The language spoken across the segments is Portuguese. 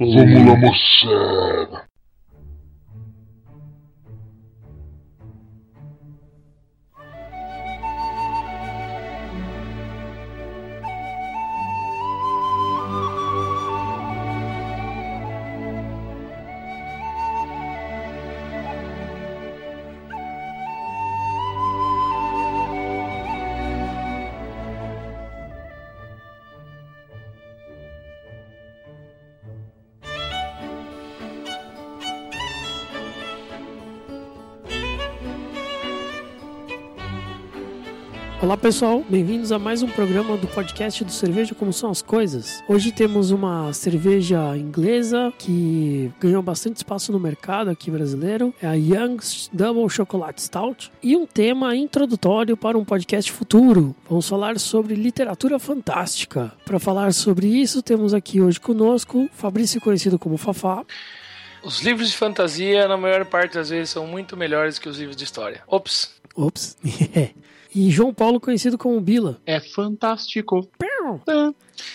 Vamos lá, moçada. Pessoal, bem-vindos a mais um programa do podcast do Cerveja Como São as Coisas. Hoje temos uma cerveja inglesa que ganhou bastante espaço no mercado aqui brasileiro, é a Young's Double Chocolate Stout, e um tema introdutório para um podcast futuro. Vamos falar sobre literatura fantástica. Para falar sobre isso, temos aqui hoje conosco Fabrício, conhecido como Fafá. Os livros de fantasia, na maior parte das vezes, são muito melhores que os livros de história. Ops! Ops! E João Paulo, conhecido como Bila. É fantástico.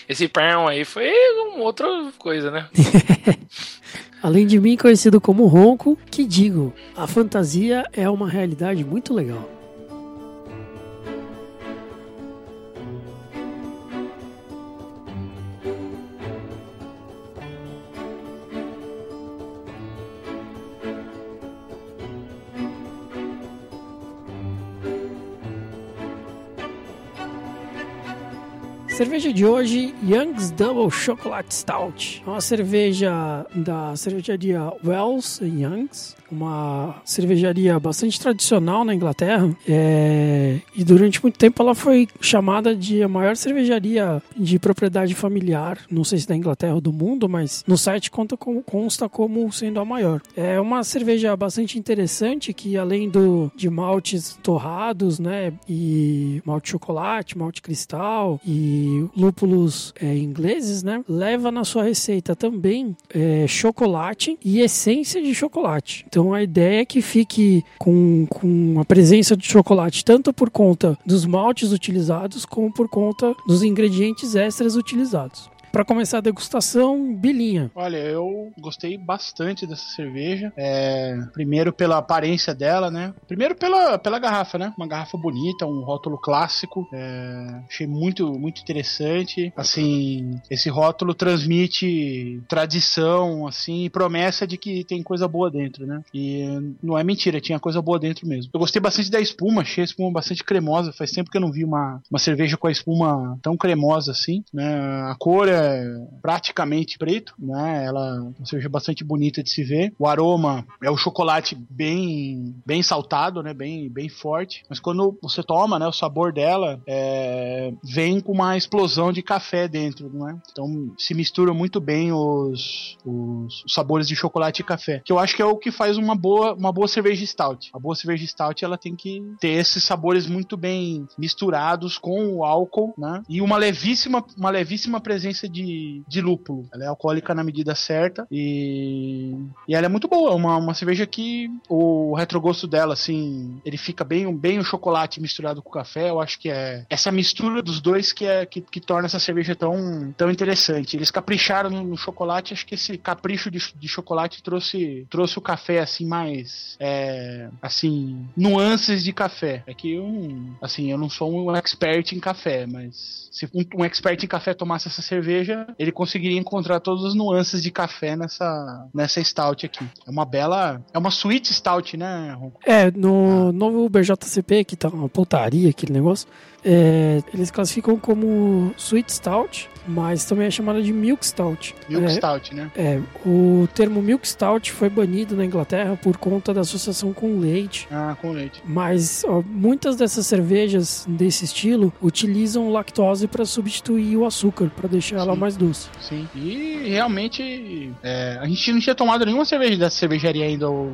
Esse pão aí foi uma outra coisa, né? Além de mim, conhecido como Ronco, que digo, a fantasia é uma realidade muito legal. Cerveja de hoje, Young's Double Chocolate Stout. É uma cerveja da cervejaria Wells Young's, uma cervejaria bastante tradicional na Inglaterra. É... E durante muito tempo ela foi chamada de a maior cervejaria de propriedade familiar, não sei se da Inglaterra ou do mundo, mas no site conta consta como sendo a maior. É uma cerveja bastante interessante que além do, de maltes torrados, né, e malte chocolate, malte cristal e lúpulos é, ingleses, né? Leva na sua receita também é, chocolate e essência de chocolate. Então a ideia é que fique com, com a presença de chocolate tanto por conta dos maltes utilizados como por conta dos ingredientes extras utilizados. Para começar a degustação, Bilinha. Olha, eu gostei bastante dessa cerveja. É, primeiro pela aparência dela, né? Primeiro pela, pela garrafa, né? Uma garrafa bonita, um rótulo clássico. É, achei muito, muito interessante. Assim, esse rótulo transmite tradição, assim, promessa de que tem coisa boa dentro, né? E não é mentira, tinha coisa boa dentro mesmo. Eu gostei bastante da espuma, achei a espuma bastante cremosa. Faz tempo que eu não vi uma, uma cerveja com a espuma tão cremosa assim, né? A cor é praticamente preto, né? Ela é cerveja bastante bonita de se ver. O aroma é o chocolate bem bem saltado, né? Bem bem forte. Mas quando você toma, né? O sabor dela é, vem com uma explosão de café dentro, né? Então se mistura muito bem os, os, os sabores de chocolate e café, que eu acho que é o que faz uma boa uma boa cerveja stout. A boa cerveja stout ela tem que ter esses sabores muito bem misturados com o álcool, né? E uma levíssima uma levíssima presença de de, lúpulo. Ela é alcoólica na medida certa e, e ela é muito boa. Uma, uma cerveja que o retrogosto dela, assim, ele fica bem, bem o chocolate misturado com o café. Eu acho que é essa mistura dos dois que, é, que, que torna essa cerveja tão, tão interessante. Eles capricharam no, no chocolate, acho que esse capricho de, de chocolate trouxe, trouxe o café, assim, mais, é, assim, nuances de café. É que eu, assim, eu não sou um expert em café, mas se um, um expert em café tomasse essa cerveja, cerveja, ele conseguiria encontrar todas as nuances de café nessa, nessa stout aqui. É uma bela. É uma sweet stout, né, Ronco? É, no ah. novo BJCP, que tá uma putaria aquele negócio, é, eles classificam como Sweet Stout, mas também é chamada de Milk Stout. Milk é, Stout, né? É, o termo Milk Stout foi banido na Inglaterra por conta da associação com leite. Ah, com leite. Mas ó, muitas dessas cervejas desse estilo utilizam lactose para substituir o açúcar, para deixar Sim. ela mais doce. Sim, e realmente é, a gente não tinha tomado nenhuma cerveja dessa cervejaria ainda, ou,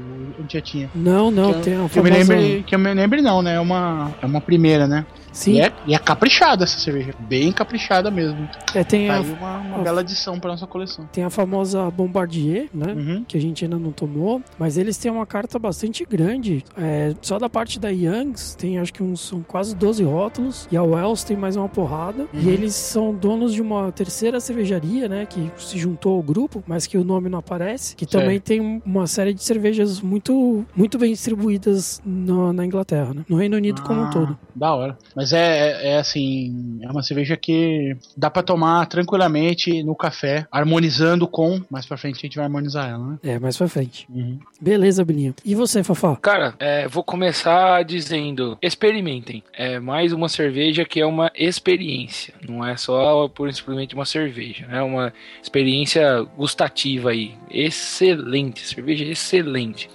já tinha? Não, não, que tem que, eu me lembre, que eu me lembre não, né? É uma, é uma primeira, né? Sim. E é, e é caprichada essa cerveja. Bem caprichada mesmo. É, tem, Tá a, aí uma, uma a- bela adição pra nossa coleção. tem a famosa Bombardier, né? Uhum. Que a gente ainda não tomou, mas eles têm uma carta bastante grande. É, só da parte da Youngs tem acho que uns são quase 12 rótulos. E a Wells tem mais uma porrada. E Uhum. eles são donos de uma terceira cervejaria, né? Que se juntou ao grupo, mas que o nome não aparece. Que também tem um- uma série de cervejas muito, muito bem distribuídas no- na Inglaterra, né? No Reino Unido como um Ah, todo. Da hora. Mas é, é, é assim, é uma cerveja que dá pra tomar tranquilamente no café, harmonizando com. Mais pra frente a gente vai harmonizar ela, né? É, mais pra frente. Uhum. Beleza, Bilinho. E você, Fafá? Cara, é, vou começar dizendo: experimentem. É mais uma cerveja que é uma experiência. Não é só por simplesmente uma cerveja. É uma experiência gustativa aí. Excelente. Cerveja excelente.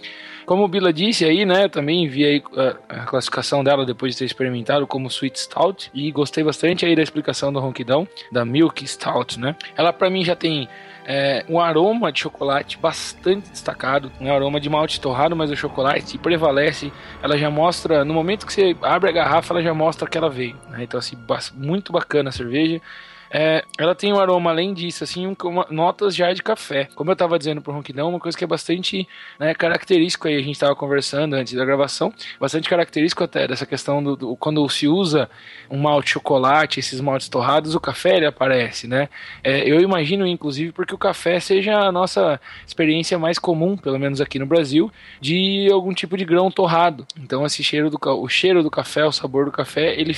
Como o Bila disse aí, né? Eu também vi aí uh, a classificação dela depois de ter experimentado como Sweet Stout. E gostei bastante aí da explicação do Ronquidão, da Milk Stout, né? Ela pra mim já tem é, um aroma de chocolate bastante destacado, um aroma de malte torrado, mas o chocolate prevalece. Ela já mostra, no momento que você abre a garrafa, ela já mostra que ela veio. né? Então, assim, muito bacana a cerveja. É, ela tem um aroma, além disso, assim, um- uma- notas já de café. Como eu estava dizendo pro Ronquidão, uma coisa que é bastante né, característico aí, a gente estava conversando antes da gravação, bastante característico até dessa questão do, do- quando se usa um malte chocolate, esses maltes torrados, o café ele aparece, né? É, eu imagino, inclusive, porque o café seja a nossa experiência mais comum, pelo menos aqui no Brasil, de algum tipo de grão torrado. Então, esse cheiro do, o cheiro do café, o sabor do café, ele,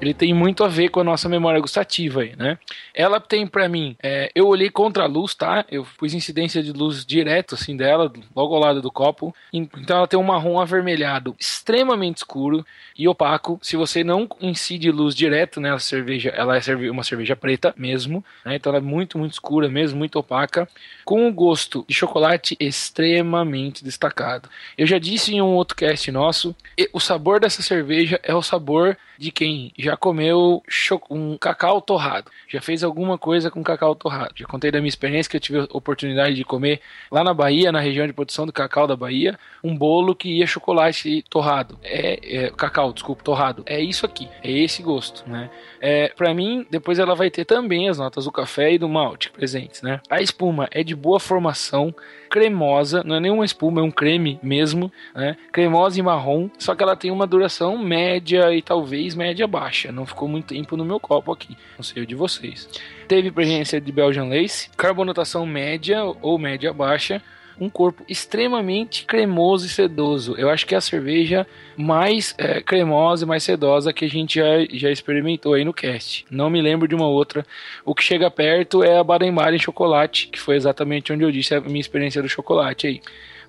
ele tem muito a ver com a nossa memória gustativa aí, né? Ela tem pra mim, é, eu olhei contra a luz, tá? Eu pus incidência de luz direto assim dela, logo ao lado do copo. Então ela tem um marrom avermelhado extremamente escuro e opaco. Se você não incide luz direto nessa cerveja, ela é uma cerveja preta mesmo, né? Então ela é muito, muito escura mesmo, muito opaca, com um gosto de chocolate extremamente destacado. Eu já disse em um outro cast nosso, o sabor dessa cerveja é o sabor de quem já comeu um cacau torrado, já fez alguma coisa com cacau torrado. Já contei da minha experiência que eu tive a oportunidade de comer lá na Bahia, na região de produção do cacau da Bahia, um bolo que ia chocolate torrado. É, é cacau, desculpa, torrado. É isso aqui, é esse gosto, né? É, para mim, depois ela vai ter também as notas do café e do malte presentes, né? A espuma é de boa formação, cremosa, não é nenhuma espuma, é um creme mesmo, né? Cremosa e marrom, só que ela tem uma duração média e talvez média baixa. Não ficou muito tempo no meu copo aqui, não sei o de vocês. Teve presença de Belgian Lace, carbonatação média ou média baixa, um corpo extremamente cremoso e sedoso. Eu acho que é a cerveja mais é, cremosa e mais sedosa que a gente já, já experimentou aí no cast. Não me lembro de uma outra. O que chega perto é a Baden-Baden chocolate, que foi exatamente onde eu disse a minha experiência do chocolate aí.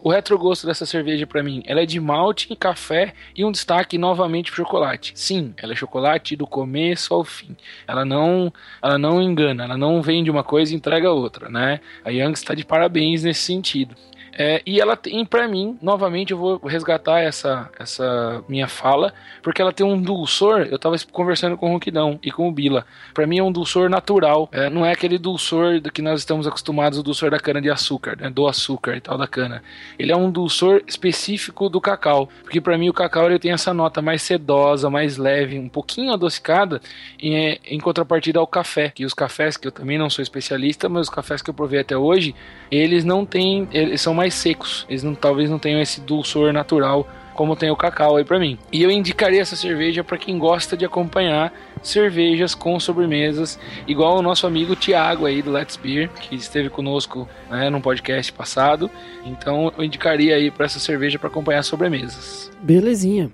O retrogosto dessa cerveja para mim, ela é de malte, café e um destaque novamente pro chocolate. Sim, ela é chocolate do começo ao fim. Ela não, ela não engana, ela não vende uma coisa e entrega outra, né? A Young está de parabéns nesse sentido. É, e ela tem, para mim, novamente eu vou resgatar essa, essa minha fala, porque ela tem um dulçor. Eu tava conversando com o Ronquidão e com o Bila. Para mim é um dulçor natural, é, não é aquele dulçor do que nós estamos acostumados, o dulçor da cana de açúcar, né, do açúcar e tal da cana. Ele é um dulçor específico do cacau, porque para mim o cacau ele tem essa nota mais sedosa, mais leve, um pouquinho adocicada, em, em contrapartida ao café. Que os cafés, que eu também não sou especialista, mas os cafés que eu provei até hoje, eles não têm, eles são mais secos. Eles não, talvez não tenham esse dulçor natural como tem o cacau aí para mim. E eu indicaria essa cerveja para quem gosta de acompanhar cervejas com sobremesas, igual o nosso amigo Tiago aí do Let's Beer, que esteve conosco né, podcast passado. Então eu indicaria aí para essa cerveja para acompanhar sobremesas. Belezinha.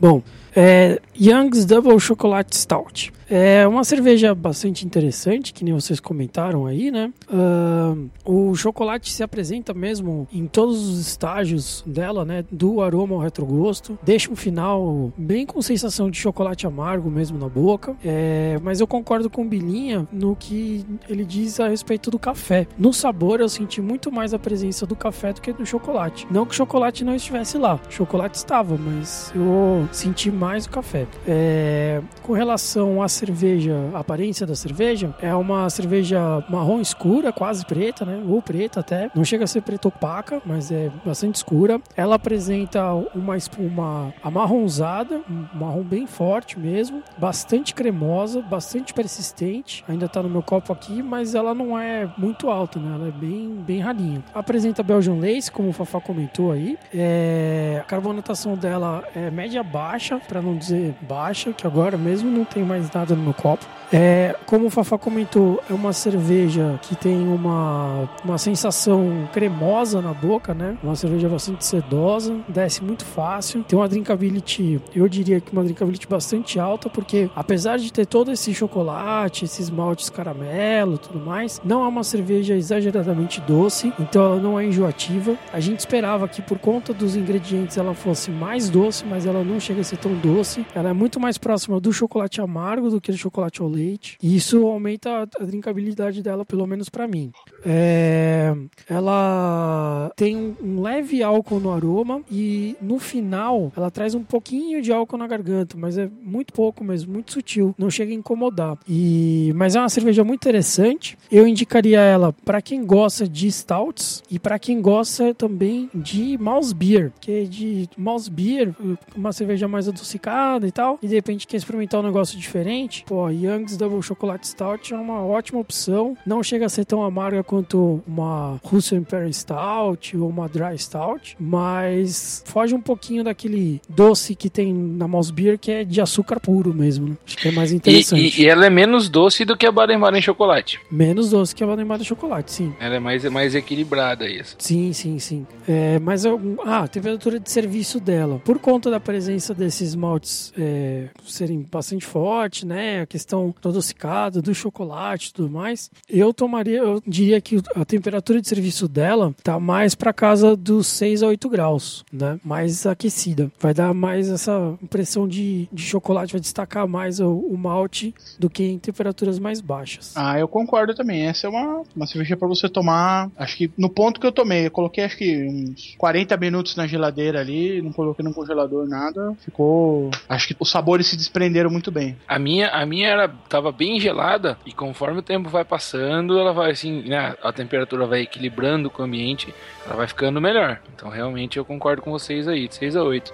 Bom, é, Young's Double Chocolate Stout. É uma cerveja bastante interessante, que nem vocês comentaram aí, né? Ah, o chocolate se apresenta mesmo em todos os estágios dela, né? Do aroma ao retrogosto. Deixa um final bem com sensação de chocolate amargo mesmo na boca. É, mas eu concordo com o Bilinha no que ele diz a respeito do café. No sabor, eu senti muito mais a presença do café do que do chocolate. Não que o chocolate não estivesse lá, o chocolate estava, mas eu senti mais o café. É, com relação à cerveja, a aparência da cerveja, é uma cerveja marrom escura, quase preta, né? Ou preta até. Não chega a ser preta opaca, mas é bastante escura. Ela apresenta uma espuma amarronzada, um marrom bem forte mesmo, bastante cremosa, bastante persistente. Ainda tá no meu copo aqui, mas ela não é muito alta, né? Ela é bem, bem ralinha. Apresenta Belgian Lace, como o Fafá comentou aí. É... A carbonatação dela é média baixa, para não dizer baixa, que agora mesmo não tem mais nada no meu copo. É, como o Fafá comentou, é uma cerveja que tem uma, uma sensação cremosa na boca, né? Uma cerveja bastante sedosa, desce muito fácil. Tem uma drinkability, eu diria que uma drinkability bastante alta, porque apesar de ter todo esse chocolate, esses maltes caramelo tudo mais, não é uma cerveja exageradamente doce, então ela não é enjoativa. A gente esperava que por conta dos ingredientes ela fosse mais doce, mas ela não chega a ser tão doce. Ela é muito mais próxima do chocolate amargo do que chocolate ao leite. E isso aumenta a drinkabilidade dela, pelo menos para mim. É... Ela tem um leve álcool no aroma e no final ela traz um pouquinho de álcool na garganta, mas é muito pouco mesmo, muito sutil, não chega a incomodar. E mas é uma cerveja muito interessante. Eu indicaria ela para quem gosta de stouts e para quem gosta também de mouse beer, que é de mouse beer, uma cerveja mais adocicada e tal. E de repente quer experimentar um negócio diferente, pô, Young's Double Chocolate Stout é uma ótima opção. Não chega a ser tão amarga quanto uma Russian Imperial Stout ou uma Dry Stout, mas foge um pouquinho daquele doce que tem na mouse beer que é de açúcar puro mesmo. Né? Acho que é mais interessante. E, e, e, ela é menos doce do que a Baden-Baden chocolate. Menos doce que a Baden-Baden chocolate, sim. Ela é mais, mais equilibrada isso. Sim, sim, sim. É, mas ah, a temperatura de serviço dela, por conta da presença desses maltes é, serem bastante fortes, né? A questão do adocicado, do chocolate e tudo mais, eu tomaria, eu diria que a temperatura de serviço dela tá mais para casa dos 6 a 8 graus, né? Mais aquecida. Vai dar mais essa impressão de, de chocolate, vai destacar mais o, o malte do que em temperaturas mais baixas. Ah, eu concordo também. Essa é uma, uma cerveja para você tomar. Acho que no ponto que eu tomei, eu coloquei acho que uns 40 minutos na geladeira ali, não coloquei no congelador nada. Ficou. Acho que os sabores se desprenderam muito bem. A minha, a minha era tava bem gelada e conforme o tempo vai passando, ela vai assim, né, a temperatura vai equilibrando com o ambiente, ela vai ficando melhor. Então realmente eu concordo com vocês aí, de 6 a 8.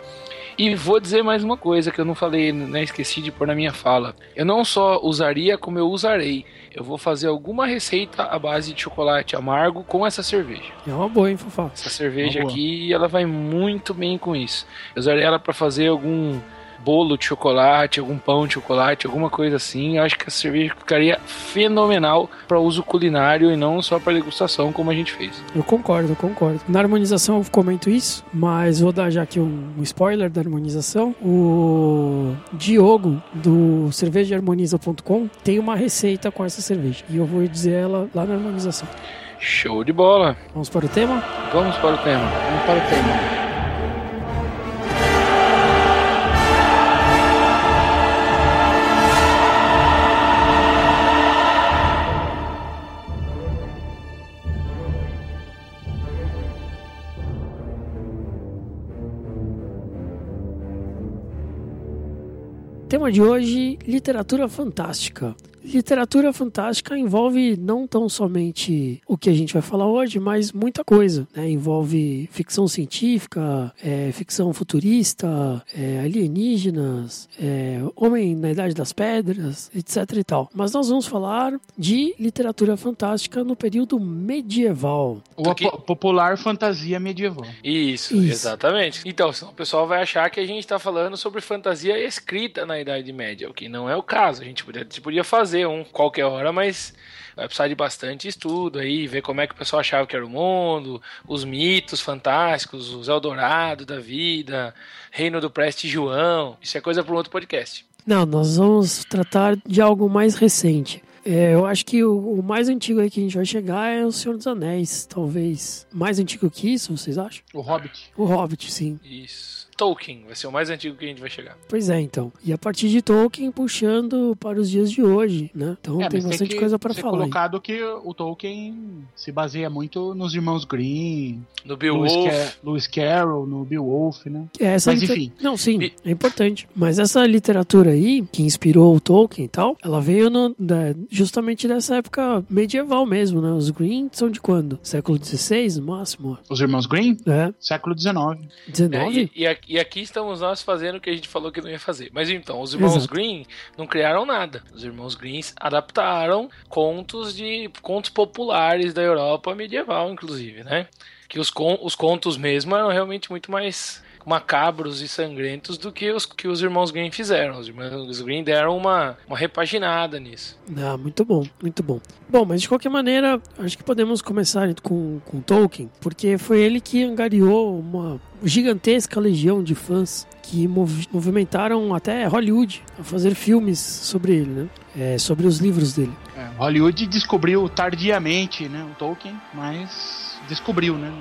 E vou dizer mais uma coisa que eu não falei, né, esqueci de pôr na minha fala. Eu não só usaria, como eu usarei. Eu vou fazer alguma receita à base de chocolate amargo com essa cerveja. É uma boa, hein, Fofá? Essa cerveja aqui, ela vai muito bem com isso. Eu usaria ela para fazer algum bolo de chocolate, algum pão de chocolate, alguma coisa assim. Eu acho que a cerveja ficaria fenomenal para uso culinário e não só para degustação, como a gente fez. Eu concordo, eu concordo. Na harmonização eu comento isso, mas vou dar já aqui um, um spoiler da harmonização. O Diogo do cervejaharmoniza.com tem uma receita com essa cerveja e eu vou dizer ela lá na harmonização. Show de bola. Vamos para o tema? Vamos para o tema. Vamos para o tema. Tema de hoje: literatura fantástica. Literatura fantástica envolve não tão somente o que a gente vai falar hoje, mas muita coisa. Né? Envolve ficção científica, é, ficção futurista, é, alienígenas, é, homem na idade das pedras, etc. e tal. Mas nós vamos falar de literatura fantástica no período medieval. Ou a po popular fantasia medieval. Isso, Isso, exatamente. Então, senão o pessoal vai achar que a gente está falando sobre fantasia escrita na Idade Média, o que não é o caso. A gente podia, a gente podia fazer fazer um qualquer hora, mas vai precisar de bastante estudo aí, ver como é que o pessoal achava que era o mundo, os mitos fantásticos, os Eldorado da vida, Reino do Preste João. Isso é coisa para um outro podcast. Não, nós vamos tratar de algo mais recente. É, eu acho que o, o, mais antigo aí que a gente vai chegar é o Senhor dos Anéis, talvez. Mais antigo que isso, vocês acham? O Hobbit. O Hobbit, sim. Isso. Tolkien, vai ser o mais antigo que a gente vai chegar. Pois é, então. E a partir de Tolkien puxando para os dias de hoje, né? Então É, tem bastante que coisa para falar. aí. colocado que o Tolkien se baseia muito nos irmãos Grimm, No Lewis, Beowulf, Lewis Carroll, no Beowulf, né? É, essa Mas, liter- enfim. Não, sim, é importante. Mas essa literatura aí, que inspirou o Tolkien e tal, ela veio no- da- justamente dessa época medieval mesmo, né? Os Green são de quando? Século XVI, no máximo? Os irmãos Grimm, É, século XIX. É, 19? e, e aqui- e aqui estamos nós fazendo o que a gente falou que não ia fazer. Mas então, os irmãos Exato. Green não criaram nada. Os irmãos Green adaptaram contos de contos populares da Europa medieval, inclusive, né? Que os, con- os contos mesmo eram realmente muito mais macabros e sangrentos do que os que os irmãos Green fizeram. Os irmãos Green deram uma, uma repaginada nisso. Ah, muito bom, muito bom. Bom, mas de qualquer maneira, acho que podemos começar com, com Tolkien, porque foi ele que angariou uma gigantesca legião de fãs que mov- movimentaram até Hollywood a fazer filmes sobre ele, né? É, sobre os livros dele. É, Hollywood descobriu tardiamente, né, o Tolkien, mas descobriu, né?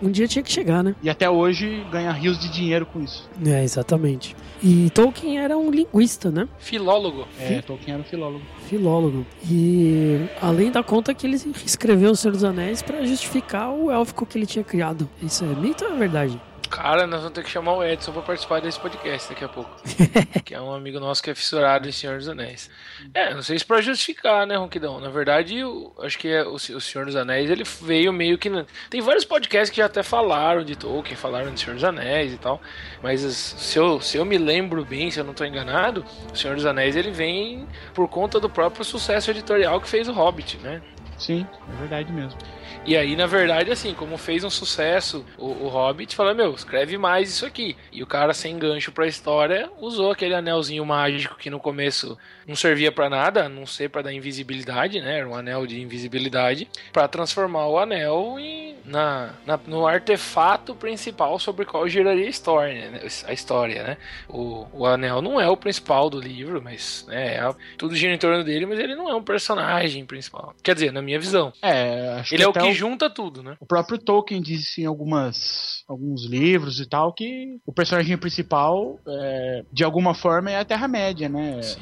Um dia tinha que chegar, né? E até hoje ganha rios de dinheiro com isso. É, exatamente. E Tolkien era um linguista, né? Filólogo. É, Tolkien era um filólogo. Filólogo. E além da conta que ele escreveu O Senhor dos Anéis para justificar o élfico que ele tinha criado. Isso é mito ou é verdade? Cara, nós vamos ter que chamar o Edson pra participar desse podcast daqui a pouco. que é um amigo nosso que é fissurado em Senhor dos Anéis. É, não sei se pra justificar, né, Ronquidão? Na verdade, eu acho que é o, o Senhor dos Anéis, ele veio meio que... Tem vários podcasts que já até falaram de Tolkien, falaram de Senhor dos Anéis e tal. Mas as- se eu, se eu me lembro bem, se eu não tô enganado, o Senhor dos Anéis, ele vem por conta do próprio sucesso editorial que fez o Hobbit, né? Sim, é verdade mesmo. E aí, na verdade, assim, como fez um sucesso o, o Hobbit, falou, meu, escreve mais isso aqui. E o cara, sem gancho pra história, usou aquele anelzinho mágico que no começo não servia pra nada, a não ser pra dar invisibilidade, né? Era um anel de invisibilidade, pra transformar o anel em, na, na- no artefato principal sobre qual giraria a história, né? A história, né? O, o anel não é o principal do livro, mas né, é- tudo gira em torno dele, mas ele não é um personagem principal. Quer dizer, na minha visão. É, acho Ele é o até junta tudo, né? O próprio Tolkien disse em algumas, alguns livros e tal que o personagem principal, é, de alguma forma, é a Terra-média, né? Sim.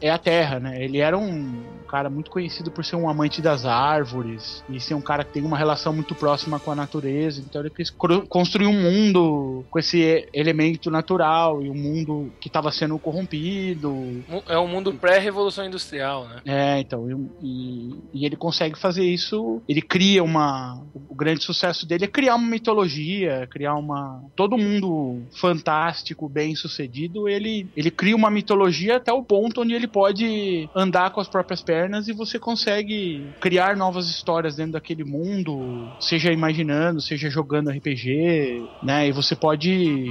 É a Terra, né? Ele era um cara muito conhecido por ser um amante das árvores e ser um cara que tem uma relação muito próxima com a natureza. Então ele quis construir um mundo com esse elemento natural e um mundo que estava sendo corrompido. É um mundo pré-revolução industrial, né? É, então, e, e- e ele consegue fazer isso. Ele cria uma. O grande sucesso dele é criar uma mitologia, criar uma. Todo mundo fantástico, bem sucedido. Ele, ele cria uma mitologia até o ponto onde ele pode andar com as próprias pernas e você consegue criar novas histórias dentro daquele mundo, seja imaginando, seja jogando RPG, né? E você pode.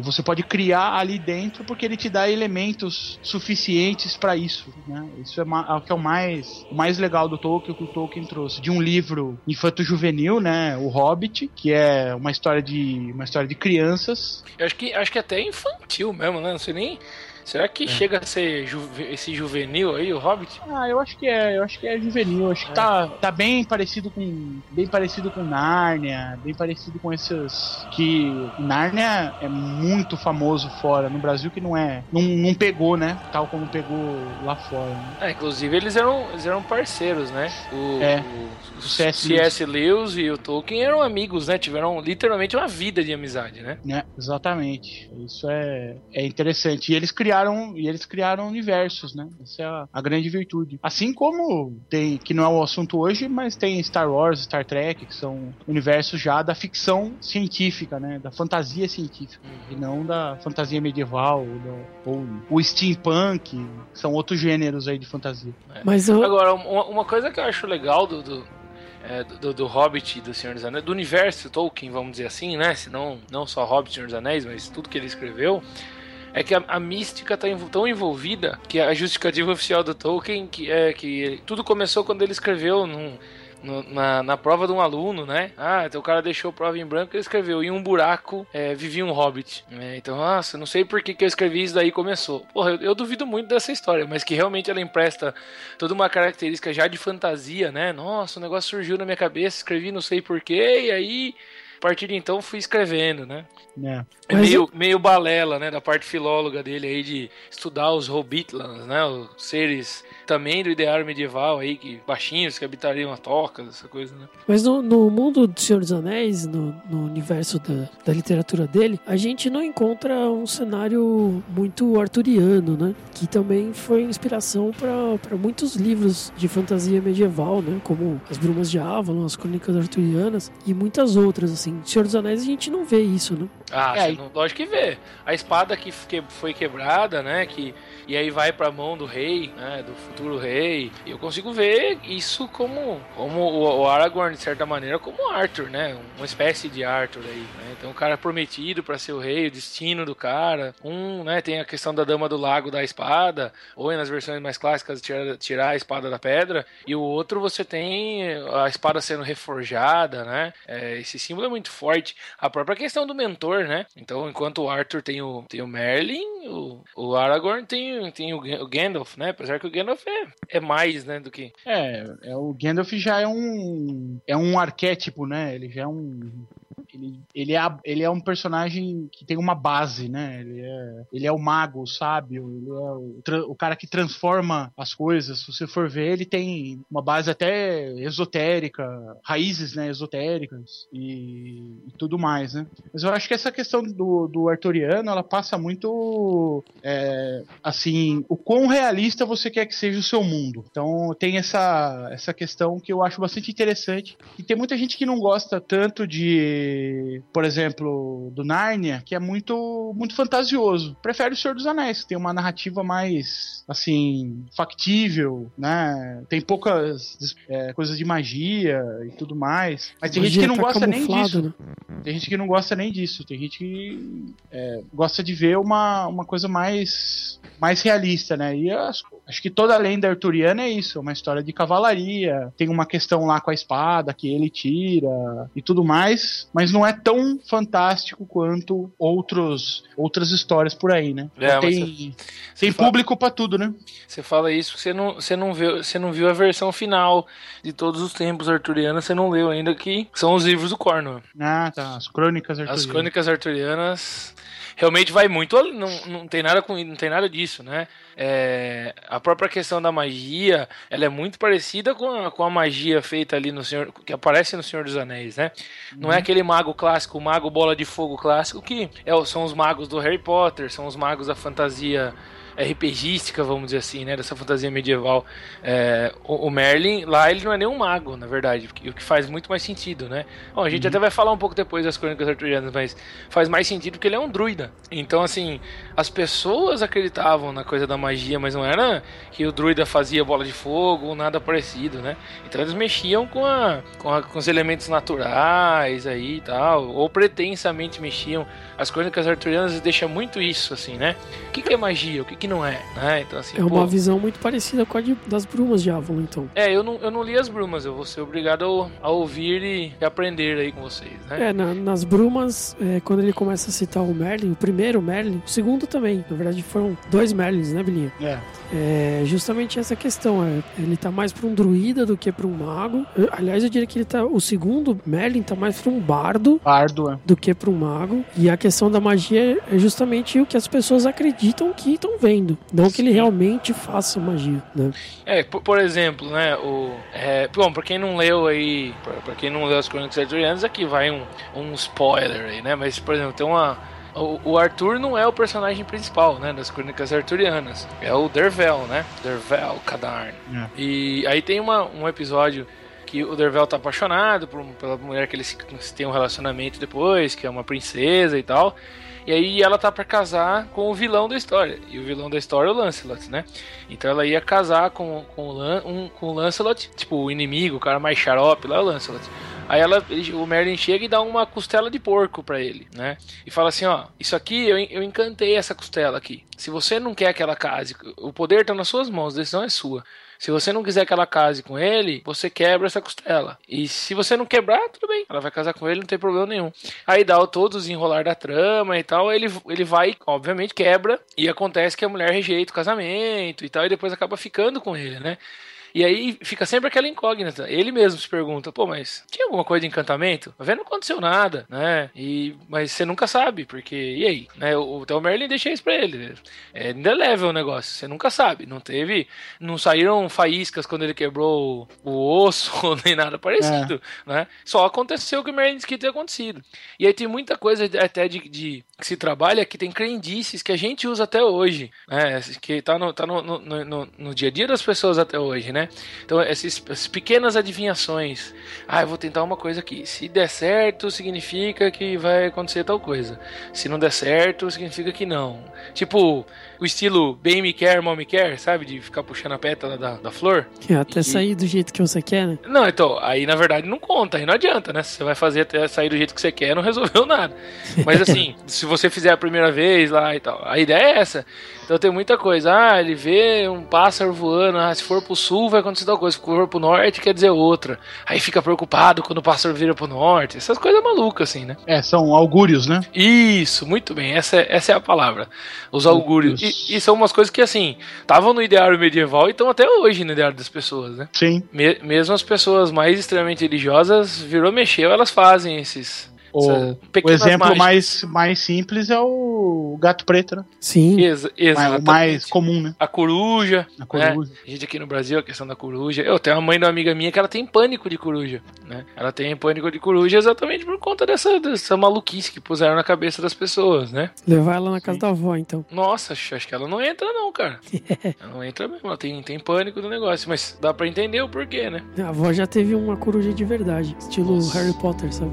Você pode criar ali dentro porque ele te dá elementos suficientes para isso, né? Isso é, é o que é o mais, o mais legal do Tolkien, que o Tolkien trouxe. De um livro infanto-juvenil, né? O Hobbit, que é uma história de, uma história de crianças. Eu acho que, acho que até é infantil mesmo, né? Não sei nem. Será que chega a ser esse juvenil aí, o Hobbit? Ah, eu acho que é, eu acho que é juvenil, acho que tá, tá bem parecido com, bem parecido com Nárnia, bem parecido com esses que Nárnia é muito famoso fora, no Brasil que não é, não, não pegou, né? Tal como pegou lá fora. né? É, inclusive eles eram, eles eram parceiros, né? O, É. o, o C.S. Lewis e o Tolkien eram amigos, né? Tiveram literalmente uma vida de amizade, né? né? Exatamente. Isso é, é interessante. E eles criaram, e eles criaram universos, né? Essa é a, a grande virtude. Assim como tem, que não é o assunto hoje, mas tem Star Wars, Star Trek, que são universos já da ficção científica, né? Da fantasia científica. E não da fantasia medieval, ou, da- ou o steampunk, que são outros gêneros aí de fantasia. Mas eu, Agora, uma, uma coisa que eu acho legal do, do, é, do, do Hobbit e do Senhor dos Anéis, do universo Tolkien, vamos dizer assim, né? Se não, não só Hobbit e Senhor dos Anéis, mas tudo que ele escreveu, é que a, a mística tá tão envolvida que a justificativa oficial do Tolkien que é que tudo começou quando ele escreveu num, no- na, na prova de um aluno, né? Ah, então o cara deixou a prova em branco e ele escreveu. Em um buraco é, vivia um hobbit. É, então, nossa, não sei por que, que eu escrevi isso daí começou. Porra, eu, eu duvido muito dessa história, mas que realmente ela empresta toda uma característica já de fantasia, né? Nossa, o negócio surgiu na minha cabeça, escrevi não sei porquê, e aí A partir de então fui escrevendo, né? É. É meio, meio balela, né, da parte filóloga dele aí de estudar os Hobbitlans, né, os seres também do ideário medieval aí, que baixinhos, que habitariam as tocas, essa coisa, né. Mas no, no mundo do Senhor dos Anéis, no, no universo da, da literatura dele, a gente não encontra um cenário muito arturiano, né? Que também foi inspiração para muitos livros de fantasia medieval, né? Como As Brumas de Avalon, As Crônicas Arturianas e muitas outras, assim. Senhor dos Anéis a gente não vê isso, né? Ah, É, não, lógico que vê. A espada que, que foi quebrada, né, que e aí vai pra mão do rei, né, do futuro rei. E eu consigo ver isso como como o, Aragorn de certa maneira como Arthur, né, uma espécie de Arthur aí, né? Então o cara prometido pra ser o rei, o destino do cara. Um, né, tem a questão da dama do lago da espada, ou nas versões mais clássicas tirar, tirar a espada da pedra, e o outro você tem a espada sendo reforjada, né? É, esse símbolo é muito forte. A própria questão do mentor, né? Então, enquanto o Arthur tem o, tem o Merlin, o, o Aragorn tem, tem o, o Gandalf, né? Apesar que o Gandalf é, é mais, né, do que... É, é, o Gandalf já é um é um arquétipo, né? Ele já é um ele, ele, é, ele é um personagem que tem uma base, né? Ele é, ele é o mago, o sábio, ele é o, o cara que transforma as coisas. Se você for ver, ele tem uma base até esotérica, raízes, né, esotéricas e, e tudo mais, né? Mas eu acho que essa questão do, do arturiano, ela passa muito é, assim, o quão realista você quer que seja o seu mundo. Então tem essa, essa questão que eu acho bastante interessante. E tem muita gente que não gosta tanto de, por exemplo, do Nárnia, que é muito, muito fantasioso. Prefere o Senhor dos Anéis, que tem uma narrativa mais, assim, factível, né? Tem poucas é, coisas de magia e tudo mais. Mas tem gente Magia que não tá gosta nem disso. né? Tem gente que não gosta nem disso. Tem gente que é, gosta de ver uma, uma coisa mais, mais realista, né? E as- acho que toda a lenda arturiana é isso. É uma história de cavalaria. Tem uma questão lá com a espada que ele tira e tudo mais. Mas não é tão fantástico quanto outros, outras histórias por aí, né? É, mas tem tem público pra tudo, né? Você fala isso, você não, você não viu, você não viu a versão final de todos os tempos arturianos, você não leu ainda que são os livros do Cornwell. Ah, tá. As crônicas arturianas. As crônicas arturianas realmente vai muito não, não tem nada com não tem nada disso, né? É, a própria questão da magia, ela é muito parecida com a, com a magia feita ali no Senhor, que aparece no Senhor dos Anéis, né? Não é aquele mago clássico, o mago bola de fogo clássico que é, são os magos do Harry Potter, são os magos da fantasia RPGística, vamos dizer assim, né? Dessa fantasia medieval. É, o, o Merlin, lá ele não é nem um mago, na verdade, o que- faz muito mais sentido, né? Bom, a gente até vai falar um pouco depois das crônicas arturianas, mas faz mais sentido porque ele é um druida. Então, assim, as pessoas acreditavam na coisa da magia, mas não era que o druida fazia bola de fogo ou nada parecido, né? Então eles mexiam com, a, com, a- com os elementos naturais aí e tal, ou pretensamente mexiam. As crônicas arturianas deixam muito isso, assim, né? O que, que é magia? O que, que não é? Né? Então, assim, É uma pô, visão muito parecida com a de- das brumas de Avalon, então. é, eu não, eu não li as brumas, eu vou ser obrigado a, a ouvir e aprender aí com vocês, né? É, na- nas brumas, é, quando ele começa a citar o Merlin, o primeiro Merlin, o segundo também. Na verdade, foram dois Merlins, né, Bilinha? É. É justamente essa questão. É, ele tá mais pra um druida do que pra um mago. Eu- aliás, eu diria que ele tá. O segundo Merlin tá mais pra um bardo Bardo, é. do que para um mago. E a questão da magia é justamente o que as pessoas acreditam que estão vendo. Não que ele realmente faça magia, né? É, por, por exemplo, né, o... É, bom, pra quem não leu aí, pra, pra quem não leu as Crônicas Arturianas, aqui vai um, um spoiler aí, né, mas, por exemplo, tem uma... O, o Arthur não é o personagem principal, né, das Crônicas Arturianas. É o Dervel, né, Dervel Cadarn. É. E aí tem uma, um episódio que o Dervel tá apaixonado por, pela mulher que eles se tem um relacionamento depois, que é uma princesa e tal. E aí ela tá pra casar com o vilão da história. E o vilão da história é o Lancelot, né? Então ela ia casar com, com, o, Lan, um, com o Lancelot, tipo, o inimigo, o cara mais xarope lá é o Lancelot. Aí ela, o Merlin chega e dá uma costela de porco pra ele, né? E fala assim, ó, isso aqui, eu, eu encantei essa costela aqui. Se você não quer que ela case, o poder tá nas suas mãos, a decisão é sua. Se você não quiser que ela case com ele, você quebra essa costela. E se você não quebrar, tudo bem. Ela vai casar com ele, não tem problema nenhum. Aí dá todo o desenrolar da trama e tal. Ele, ele vai, obviamente, quebra. E acontece que a mulher rejeita o casamento e tal. E depois acaba ficando com ele, né? E aí fica sempre aquela incógnita. Ele mesmo se pergunta, pô, mas tinha alguma coisa de encantamento? Vai ver, não aconteceu nada, né? E, mas você nunca sabe, porque, e aí? Né? O, o Merlin deixa isso pra ele. É indelével o negócio, você nunca sabe. Não teve, não saíram faíscas quando ele quebrou o osso, nem nada parecido, é. né? Só aconteceu o que o Merlin disse que tinha acontecido. E aí tem muita coisa até de, de que se trabalha que tem crendices que a gente usa até hoje, né? Que tá no, tá no, no, no, no dia a dia das pessoas até hoje, né? Então, esses, essas pequenas adivinhações. Ah, eu vou tentar uma coisa aqui. Se der certo, significa que vai acontecer tal coisa. Se não der certo, significa que não. Tipo, o estilo bem me quer, mal me quer, sabe? De ficar puxando a pétala da, da flor. Que até e... sair do jeito que você quer, né? Não, então, aí na verdade não conta, aí não adianta, né? Se você vai fazer até sair do jeito que você quer, não resolveu nada. Mas assim, se você fizer a primeira vez lá e tal, a ideia é essa. Então tem muita coisa. Ah, ele vê um pássaro voando. Ah, se for pro sul vai acontecer tal coisa. Se for pro norte quer dizer outra. Aí fica preocupado quando o pássaro vira pro norte. Essas coisas malucas, assim, né? É, são augúrios, né? Isso, muito bem. Essa, é, essa é a palavra. Os augúrios. E, e, são umas coisas que, assim, estavam no ideário medieval e estão até hoje no ideário das pessoas, né? Sim. Me, mesmo as pessoas mais extremamente religiosas, virou mexeu, elas fazem esses o, o exemplo mais, mais simples é o gato preto, né? Sim. Ex o mais comum, né? A coruja. A coruja. Né? A gente aqui no Brasil, a questão da coruja. Eu tenho uma mãe de uma amiga minha que ela tem pânico de coruja, né? Ela tem pânico de coruja exatamente por conta dessa, dessa maluquice que puseram na cabeça das pessoas, né? Levar ela na casa Sim. da avó, então. Nossa, acho que ela não entra não, cara. ela não entra mesmo, ela tem, tem pânico do negócio, mas dá pra entender o porquê, né? A avó já teve uma coruja de verdade, estilo Nossa. Harry Potter, sabe?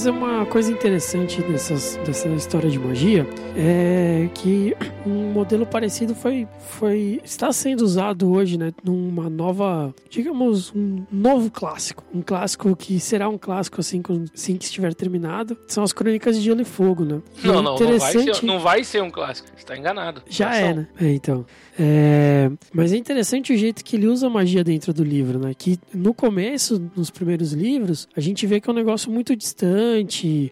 Mas uma coisa interessante dessas, dessa história de magia é que um modelo parecido foi, foi está sendo usado hoje, né, numa nova, digamos, um novo clássico, um clássico que será um clássico assim, assim que estiver terminado, são as Crônicas de Gelo e Fogo, né? Não, é não, não vai, ser, não vai ser um clássico, está enganado. Já é, né? É, então. É, mas é interessante o jeito que ele usa a magia dentro do livro, né? Que no começo, nos primeiros livros, a gente vê que é um negócio muito distante,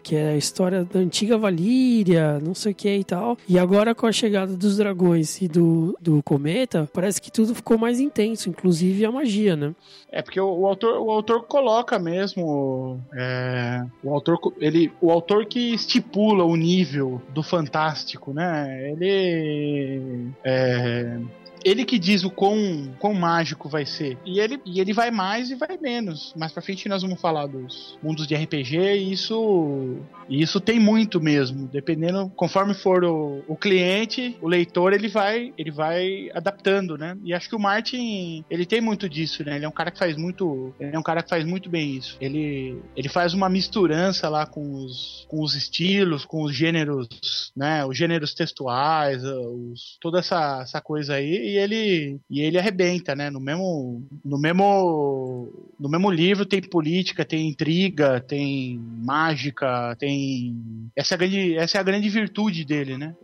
que é a história da antiga Valíria, não sei o que e tal. E agora com a chegada dos dragões e do, do cometa, parece que tudo ficou mais intenso, inclusive a magia, né? É porque o, o autor, o autor coloca mesmo, é, o autor ele, o autor que estipula o nível do fantástico, né? Ele é, ele que diz o quão, quão mágico vai ser. E ele, e ele vai mais e vai menos. Mais pra frente nós vamos falar dos mundos de RPG e isso, e isso tem muito mesmo. Dependendo, conforme for o, o cliente, o leitor, ele vai, ele vai adaptando, né? E acho que o Martin, ele tem muito disso, né? Ele é um cara que faz muito, ele é um cara que faz muito bem isso. Ele, ele faz uma misturança lá com os, com os estilos, com os gêneros, né? Os gêneros textuais, os, toda essa, essa coisa aí e ele e ele arrebenta, né? No mesmo no mesmo no mesmo livro tem política, tem intriga, tem mágica, tem essa é a grande essa é a grande virtude dele, né?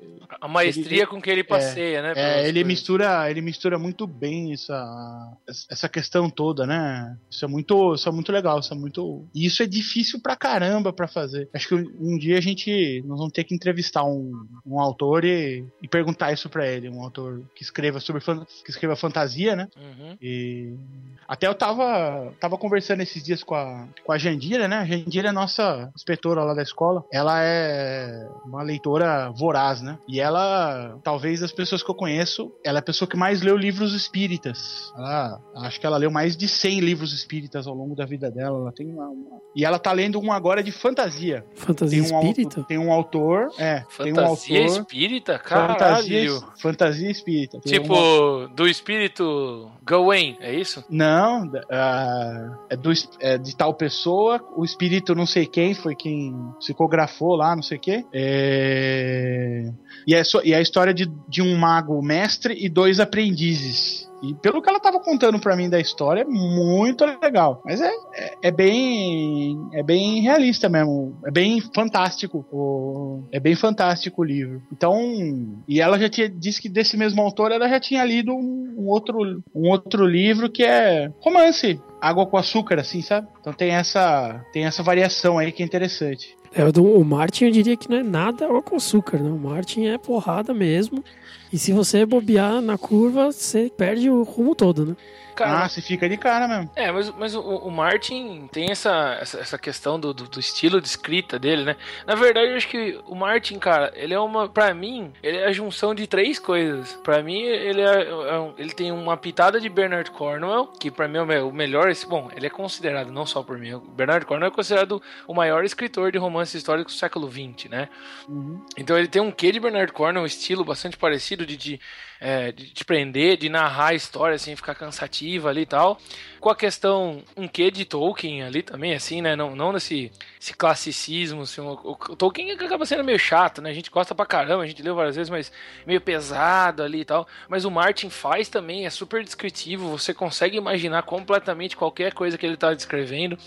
A maestria ele, com que ele passeia, é, né? É, ele mistura ele mistura muito bem essa essa questão toda, né? Isso é muito isso é muito legal, isso é muito e isso é difícil pra caramba para fazer. Acho que um dia a gente nós vamos ter que entrevistar um, um autor e, e perguntar isso para ele, um autor que escreva sobre sobre que escreva fantasia, né? Uhum. E até eu tava, tava conversando esses dias com a, com a Jandira, né? A Jandira é nossa inspetora lá da escola. Ela é uma leitora voraz, né? E ela, talvez das pessoas que eu conheço, ela é a pessoa que mais leu livros espíritas. Ela, acho que ela leu mais de 100 livros espíritas ao longo da vida dela. Ela tem uma, uma... E ela tá lendo um agora de fantasia. Fantasia tem um espírita? Autor, tem um autor, é. Fantasia tem um autor, espírita? Caralho! Fantasia, fantasia espírita. Tem tipo, uma... do espírito Gawain, é isso? Não, uh, é, do, é de tal pessoa, o espírito não sei quem foi quem psicografou lá, não sei o quê. É... E, é so, e é a história de, de um mago mestre e dois aprendizes. E pelo que ela tava contando pra mim da história, é muito legal. Mas é, é, é bem. É bem realista mesmo. É bem fantástico. O, é bem fantástico o livro. Então. E ela já tinha disse que desse mesmo autor ela já tinha lido um, um outro, um outro livro que é romance água com açúcar, assim, sabe? Então tem essa, tem essa variação aí que é interessante. É, o Martin eu diria que não é nada água com açúcar, né? O Martin é porrada mesmo. E se você bobear na curva, você perde o rumo todo, né? Cara, ah, você fica de cara mesmo. É, mas, mas o, o Martin tem essa, essa, essa questão do, do, do, estilo de escrita dele, né? Na verdade, eu acho que o Martin, cara, ele é uma. Pra mim, ele é a junção de três coisas. Pra mim, ele, é, é ele tem uma pitada de Bernard Cornwell, que pra mim é o melhor. Bom, ele é considerado, não só por mim, o Bernard Cornwell é considerado o maior escritor de romance histórico do século XX, né? Uhum. Então ele tem um quê de Bernard Cornwell, um estilo bastante parecido de, de é, de te prender, de narrar a história, assim, ficar cansativa ali e tal. Com a questão, um quê de Tolkien ali também, assim, né? Não, não nesse esse classicismo, assim, o, o, o, Tolkien acaba sendo meio chato, né? A gente gosta pra caramba, a gente leu várias vezes, mas meio pesado ali e tal. Mas o Martin faz também, é super descritivo, você consegue imaginar completamente qualquer coisa que ele tá descrevendo.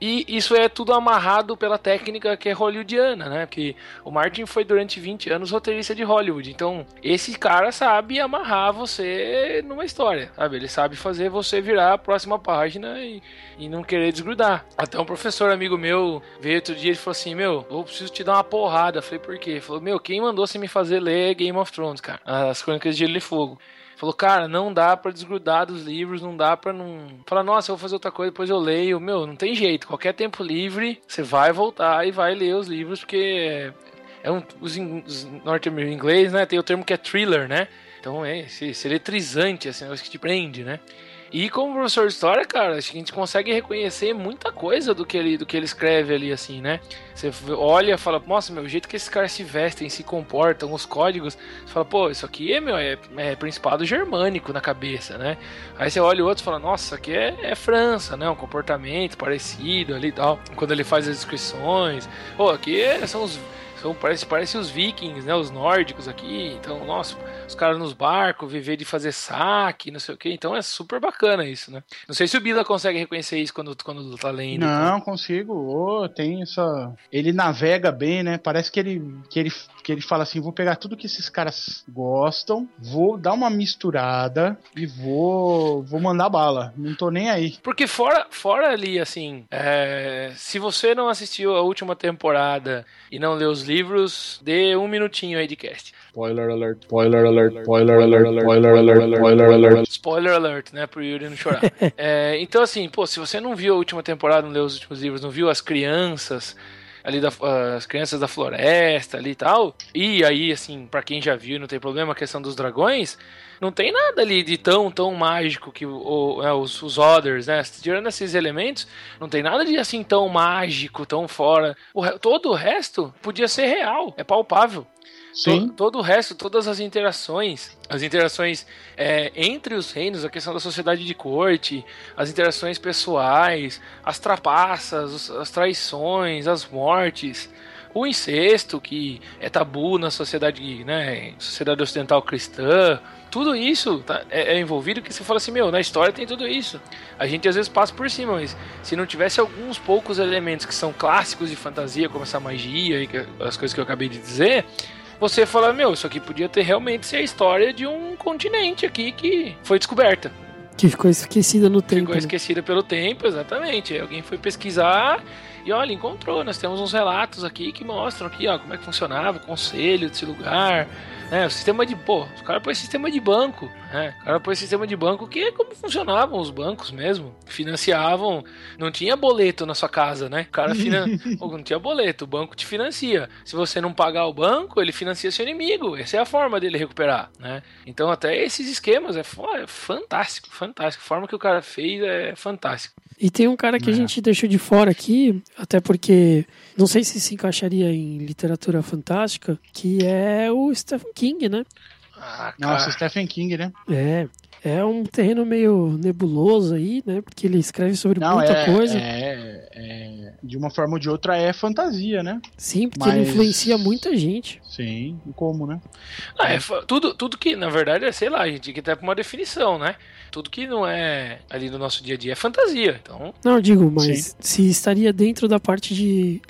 E isso é tudo amarrado pela técnica que é hollywoodiana, né? Porque o Martin foi durante 20 anos roteirista de Hollywood. Então, esse cara sabe amarrar você numa história, sabe? Ele sabe fazer você virar a próxima página e, e não querer desgrudar. Até um professor amigo meu veio outro dia e falou assim: Meu, eu preciso te dar uma porrada. Eu falei, por quê? Ele falou: Meu, quem mandou você me fazer ler Game of Thrones, cara? As Crônicas de Gelo e Fogo. Falou, cara, não dá para desgrudar dos livros, não dá para não. Falar, nossa, eu vou fazer outra coisa, depois eu leio. Meu, não tem jeito. Qualquer tempo livre, você vai voltar e vai ler os livros, porque é um, os, os norte-americanos inglês, né? Tem o termo que é thriller, né? Então é esse, esse eletrizante, assim, negócio que te prende, né? E como professor de história, cara, acho que a gente consegue reconhecer muita coisa do que ele, do que ele escreve ali, assim, né? Você olha e fala, nossa, meu, o jeito que esses caras se vestem, se comportam, os códigos, você fala, pô, isso aqui é, meu, é, é principado germânico na cabeça, né? Aí você olha o outro e fala, nossa, isso aqui é, é França, né? Um comportamento parecido ali e tal. Quando ele faz as descrições, pô, aqui é, são os são, parece, parece os vikings, né? Os nórdicos aqui. Então, nossa, os caras nos barcos, viver de fazer saque, não sei o que. Então é super bacana isso, né? Não sei se o Bila consegue reconhecer isso quando, quando tá lendo. Não, então. consigo. Oh, tem essa. Ele navega bem, né? Parece que ele, que, ele, que ele fala assim: vou pegar tudo que esses caras gostam, vou dar uma misturada e vou, vou mandar bala. Não tô nem aí. Porque fora, fora ali, assim, é, se você não assistiu a última temporada e não leu os livros, dê um minutinho aí de cast. Spoiler alert, spoiler alert, spoiler alert, spoiler alert, spoiler alert. Spoiler alert, né? Pro Yuri não chorar. é, então, assim, pô, se você não viu a última temporada, não leu os últimos livros, não viu as crianças ali da, as crianças da floresta ali e tal. E aí, assim, para quem já viu, não tem problema, a questão dos dragões, não tem nada ali de tão, tão mágico que o, é, os, os others, né? Tirando esses elementos, não tem nada de assim tão mágico, tão fora. O, todo o resto podia ser real, é palpável. Sim. todo o resto, todas as interações, as interações é, entre os reinos, a questão da sociedade de corte, as interações pessoais, as trapaças, as traições, as mortes, o incesto, que é tabu na sociedade, né, sociedade ocidental cristã, tudo isso tá, é, é, envolvido que você fala assim, meu, na história tem tudo isso. A gente às vezes passa por cima, mas se não tivesse alguns poucos elementos que são clássicos de fantasia, como essa magia e as coisas que eu acabei de dizer, você fala, meu, isso aqui podia ter realmente ser a história de um continente aqui que foi descoberta. Que ficou esquecida no tempo. Ficou né? esquecida pelo tempo, exatamente. Alguém foi pesquisar e olha, encontrou. Nós temos uns relatos aqui que mostram aqui, ó, como é que funcionava o conselho desse lugar né? O sistema de. Pô, o cara põe sistema de banco. Né? O cara põe sistema de banco que é como funcionavam os bancos mesmo. Financiavam. Não tinha boleto na sua casa, né? O cara finan... não tinha boleto, o banco te financia. Se você não pagar o banco, ele financia seu inimigo. Essa é a forma dele recuperar, né? Então, até esses esquemas é, é fantástico, fantástico. A forma que o cara fez é fantástico. E tem um cara que é. a gente deixou de fora aqui, até porque não sei se se encaixaria em literatura fantástica, que é o Stephen King, né? Ah, Nossa, Stephen King, né? É. É um terreno meio nebuloso aí, né? Porque ele escreve sobre Não, muita é, coisa. É, é, de uma forma ou de outra, é fantasia, né? Sim, porque ele Mas- influencia muita gente. Sim, e como, né? Ah, é tudo, tudo que, na verdade, é, sei lá, a gente tem que ter uma definição, né? Tudo que não é ali no nosso dia a dia é fantasia. Então, Não, eu digo, mas se estaria dentro da parte de,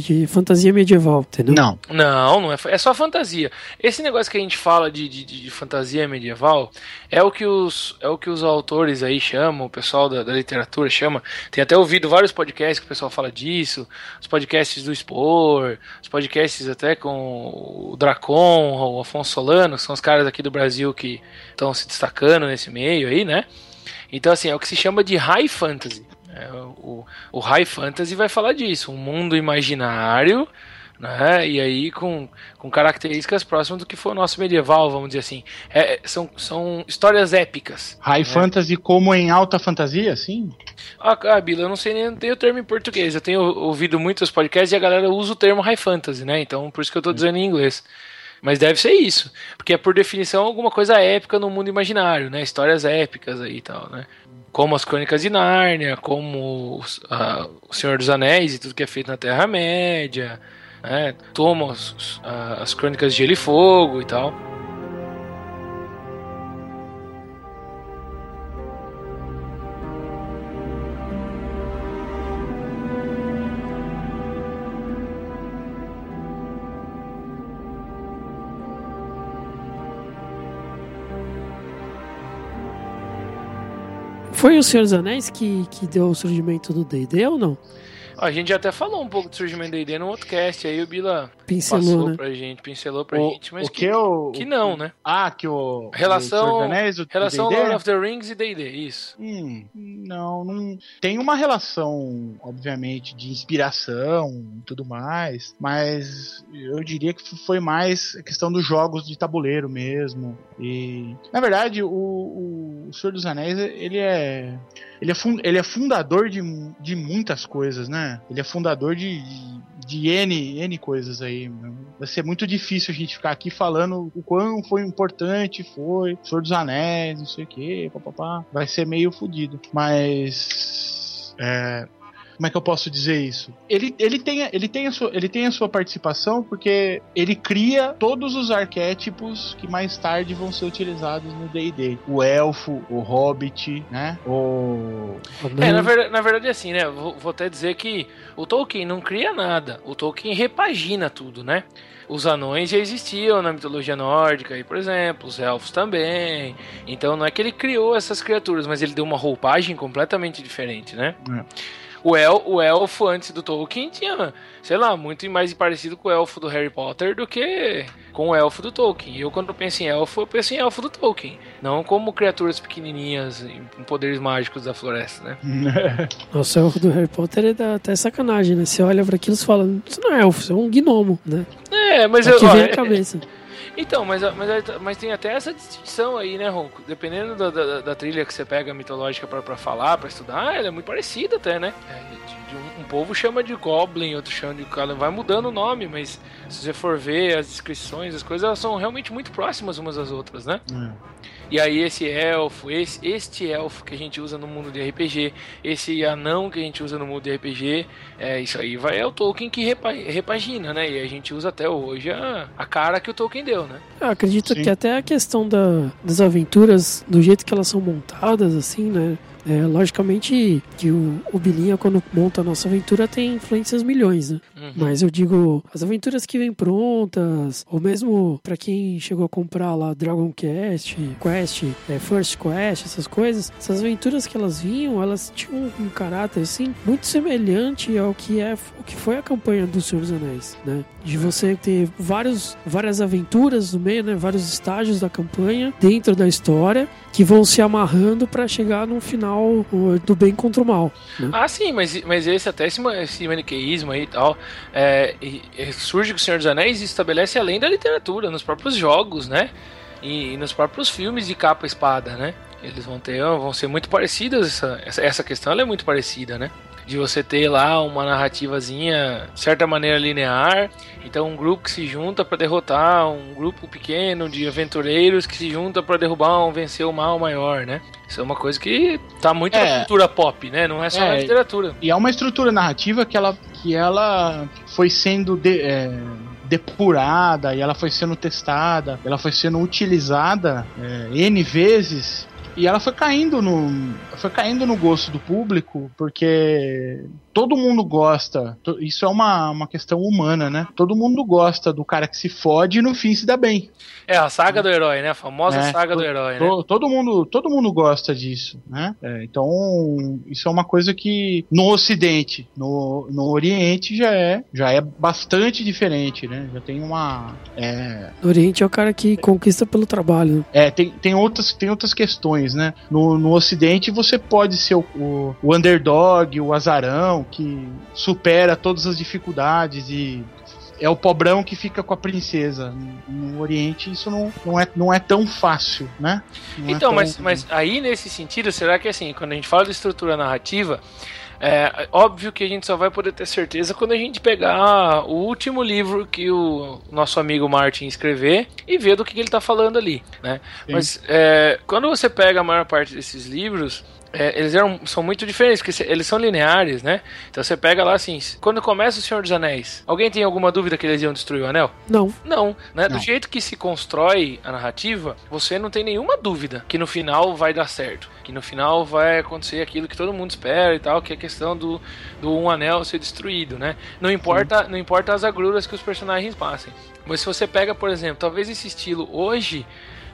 de fantasia medieval, entendeu? Não. não, não é, é só fantasia. Esse negócio que a gente fala de, de, de fantasia medieval é o que os, é o que os autores aí chamam, o pessoal da, da literatura chama. Tem até ouvido vários podcasts que o pessoal fala disso, os podcasts do Expor, os podcasts até com o Dracon, o Afonso Solano, que são os caras aqui do Brasil que estão se destacando nesse meio aí, né? Então, assim, é o que se chama de high fantasy. É, o, o high fantasy vai falar disso, um mundo imaginário, né? E aí com, com características próximas do que foi o nosso medieval, vamos dizer assim. É, são, são histórias épicas. High fantasy como em alta fantasia, sim? Ah, ah, Bila, eu não sei nem não o termo em português. Eu tenho ouvido muitos podcasts e a galera usa o termo high fantasy, né? Então por isso que eu tô dizendo em inglês. Mas deve ser isso. Porque é por definição alguma coisa épica no mundo imaginário, né? Histórias épicas aí e tal, né? Como as Crônicas de Nárnia, como ah, o Senhor dos Anéis e tudo que é feito na Terra-média, né? Toma os- os- ah, as Crônicas de Gelo e Fogo e tal. Foi o Senhor dos Anéis que, que deu o surgimento do D&D ou não? A gente até falou um pouco do surgimento da ID no outro cast, aí o Bila Pincelou, passou né? pra gente, pincelou pra O, gente, mas o que, eu. que não, né? Ah, que o. Relação- o Anéis, o Relação? Lord of the Rings e D&D, isso. Hum, não, não. Tem uma relação, obviamente, de inspiração e tudo mais, mas eu diria que foi mais a questão dos jogos de tabuleiro mesmo. E, na verdade, o, o, o Senhor dos Anéis, ele é. Ele é, fun- ele é fundador de, de muitas coisas, né? Ele é fundador de, de, de N, N coisas aí. Vai ser muito difícil a gente ficar aqui falando o quão foi importante foi, Senhor dos Anéis, não sei o que, papapá. Vai ser meio fodido. Mas. É, como é que eu posso dizer isso? Ele, ele, tem, ele, tem a sua, ele tem a sua participação porque ele cria todos os arquétipos que mais tarde vão ser utilizados no D&D. O elfo, o hobbit, né? O... É, na verdade, na verdade é assim, né? Vou, vou até dizer que o Tolkien não cria nada. O Tolkien repagina tudo, né? Os anões já existiam na mitologia nórdica, aí, por exemplo, os elfos também. Então não é que ele criou essas criaturas, mas ele deu uma roupagem completamente diferente, né? É. O, el, o elfo antes do Tolkien tinha, sei lá, muito mais parecido com o elfo do Harry Potter do que com o elfo do Tolkien. Eu, quando penso em elfo, eu penso em elfo do Tolkien. Não como criaturas pequenininhas com poderes mágicos da floresta, né? Nossa, o elfo do Harry Potter é da- até sacanagem, né? Você olha pra aquilo e fala, isso não é elfo, isso é um gnomo, né? É, mas É eu. que ó, vem é- na cabeça. Então, mas, mas, mas tem até essa distinção aí, né, Ronco? Dependendo da, da, da trilha que você pega mitológica pra falar, pra estudar, ela é muito parecida até, né? É, de- de um, um povo chama de Goblin, outro chama de Goblin. Vai mudando o nome, mas se você for ver as descrições, as coisas, elas são realmente muito próximas umas das outras, né? E aí esse elfo, esse, este elfo que a gente usa no mundo de RPG, esse anão que a gente usa no mundo de RPG, é, isso aí vai, é o Tolkien que repa, repagina, né? E a gente usa até hoje a, a cara que o Tolkien deu, né? Eu acredito Sim. que até a questão da- das aventuras, do jeito que elas são montadas, assim, né? É, logicamente que o, o Bilinha, quando monta a nossa aventura, tem influências milhões, né? Uhum. Mas eu digo, as aventuras que vêm prontas, ou mesmo pra quem chegou a comprar lá Dragon Quest, Quest, é, First Quest, essas coisas, essas aventuras que elas vinham, elas tinham um caráter assim muito semelhante ao que é o que foi a campanha do Senhor dos Anéis, né? De você ter vários, várias aventuras no meio, né? Vários estágios da campanha dentro da história que vão se amarrando pra chegar no final do bem contra o mal. Né? Ah, sim, mas, mas esse até esse, esse maniqueísmo aí e tal, é, surge com o Senhor dos Anéis e estabelece além da literatura, nos próprios jogos, né? E, e nos próprios filmes de capa espada, né? Eles vão ter, vão ser muito parecidos, essa, essa, essa questão é muito parecida, né? De você ter lá uma narrativazinha, de certa maneira linear. Então, um grupo que se junta para derrotar um grupo pequeno de aventureiros que se junta para derrubar um vencer o mal maior, né? Isso é uma coisa que tá muito É. na cultura pop, né? Não é só É. na literatura. E é uma estrutura narrativa que ela, que ela foi sendo de- é, depurada e ela foi sendo testada, ela foi sendo utilizada é, N vezes. E ela foi caindo no foi caindo no gosto do público, porque todo mundo gosta. Isso é uma, uma questão humana, né? Todo mundo gosta do cara que se fode e no fim se dá bem. É a saga do herói, né? A famosa É, saga do to- herói, né? To- Todo mundo, todo mundo gosta disso, né? É, então, isso é uma coisa que no Ocidente, no, no Oriente já é, já é bastante diferente, né? Já tem uma, é, No Oriente é o cara que conquista pelo trabalho. é, tem, tem outras, tem outras questões, né? No, no Ocidente você pode ser o, o, o underdog, o azarão que supera todas as dificuldades e é o pobrão que fica com a princesa. No Oriente isso não, não, é, não é tão fácil, né? Não é Então, tão- mas, mas aí nesse sentido, será que assim, quando a gente fala de estrutura narrativa, é óbvio que a gente só vai poder ter certeza quando a gente pegar o último livro que o nosso amigo Martin escrever e ver do que, ele está falando ali, né? Sim. Mas é, quando você pega a maior parte desses livros, é, eles eram, são muito diferentes, porque eles são lineares, né? Então você pega lá assim, quando começa o Senhor dos Anéis, alguém tem alguma dúvida que eles iam destruir o anel? Não. Não, né? Do Não. jeito que se constrói a narrativa, você não tem nenhuma dúvida que no final vai dar certo. Que no final vai acontecer aquilo que todo mundo espera e tal, que é a questão do, do um anel ser destruído, né? Não importa, não importa as agruras que os personagens passem. Mas se você pega, por exemplo, talvez esse estilo hoje,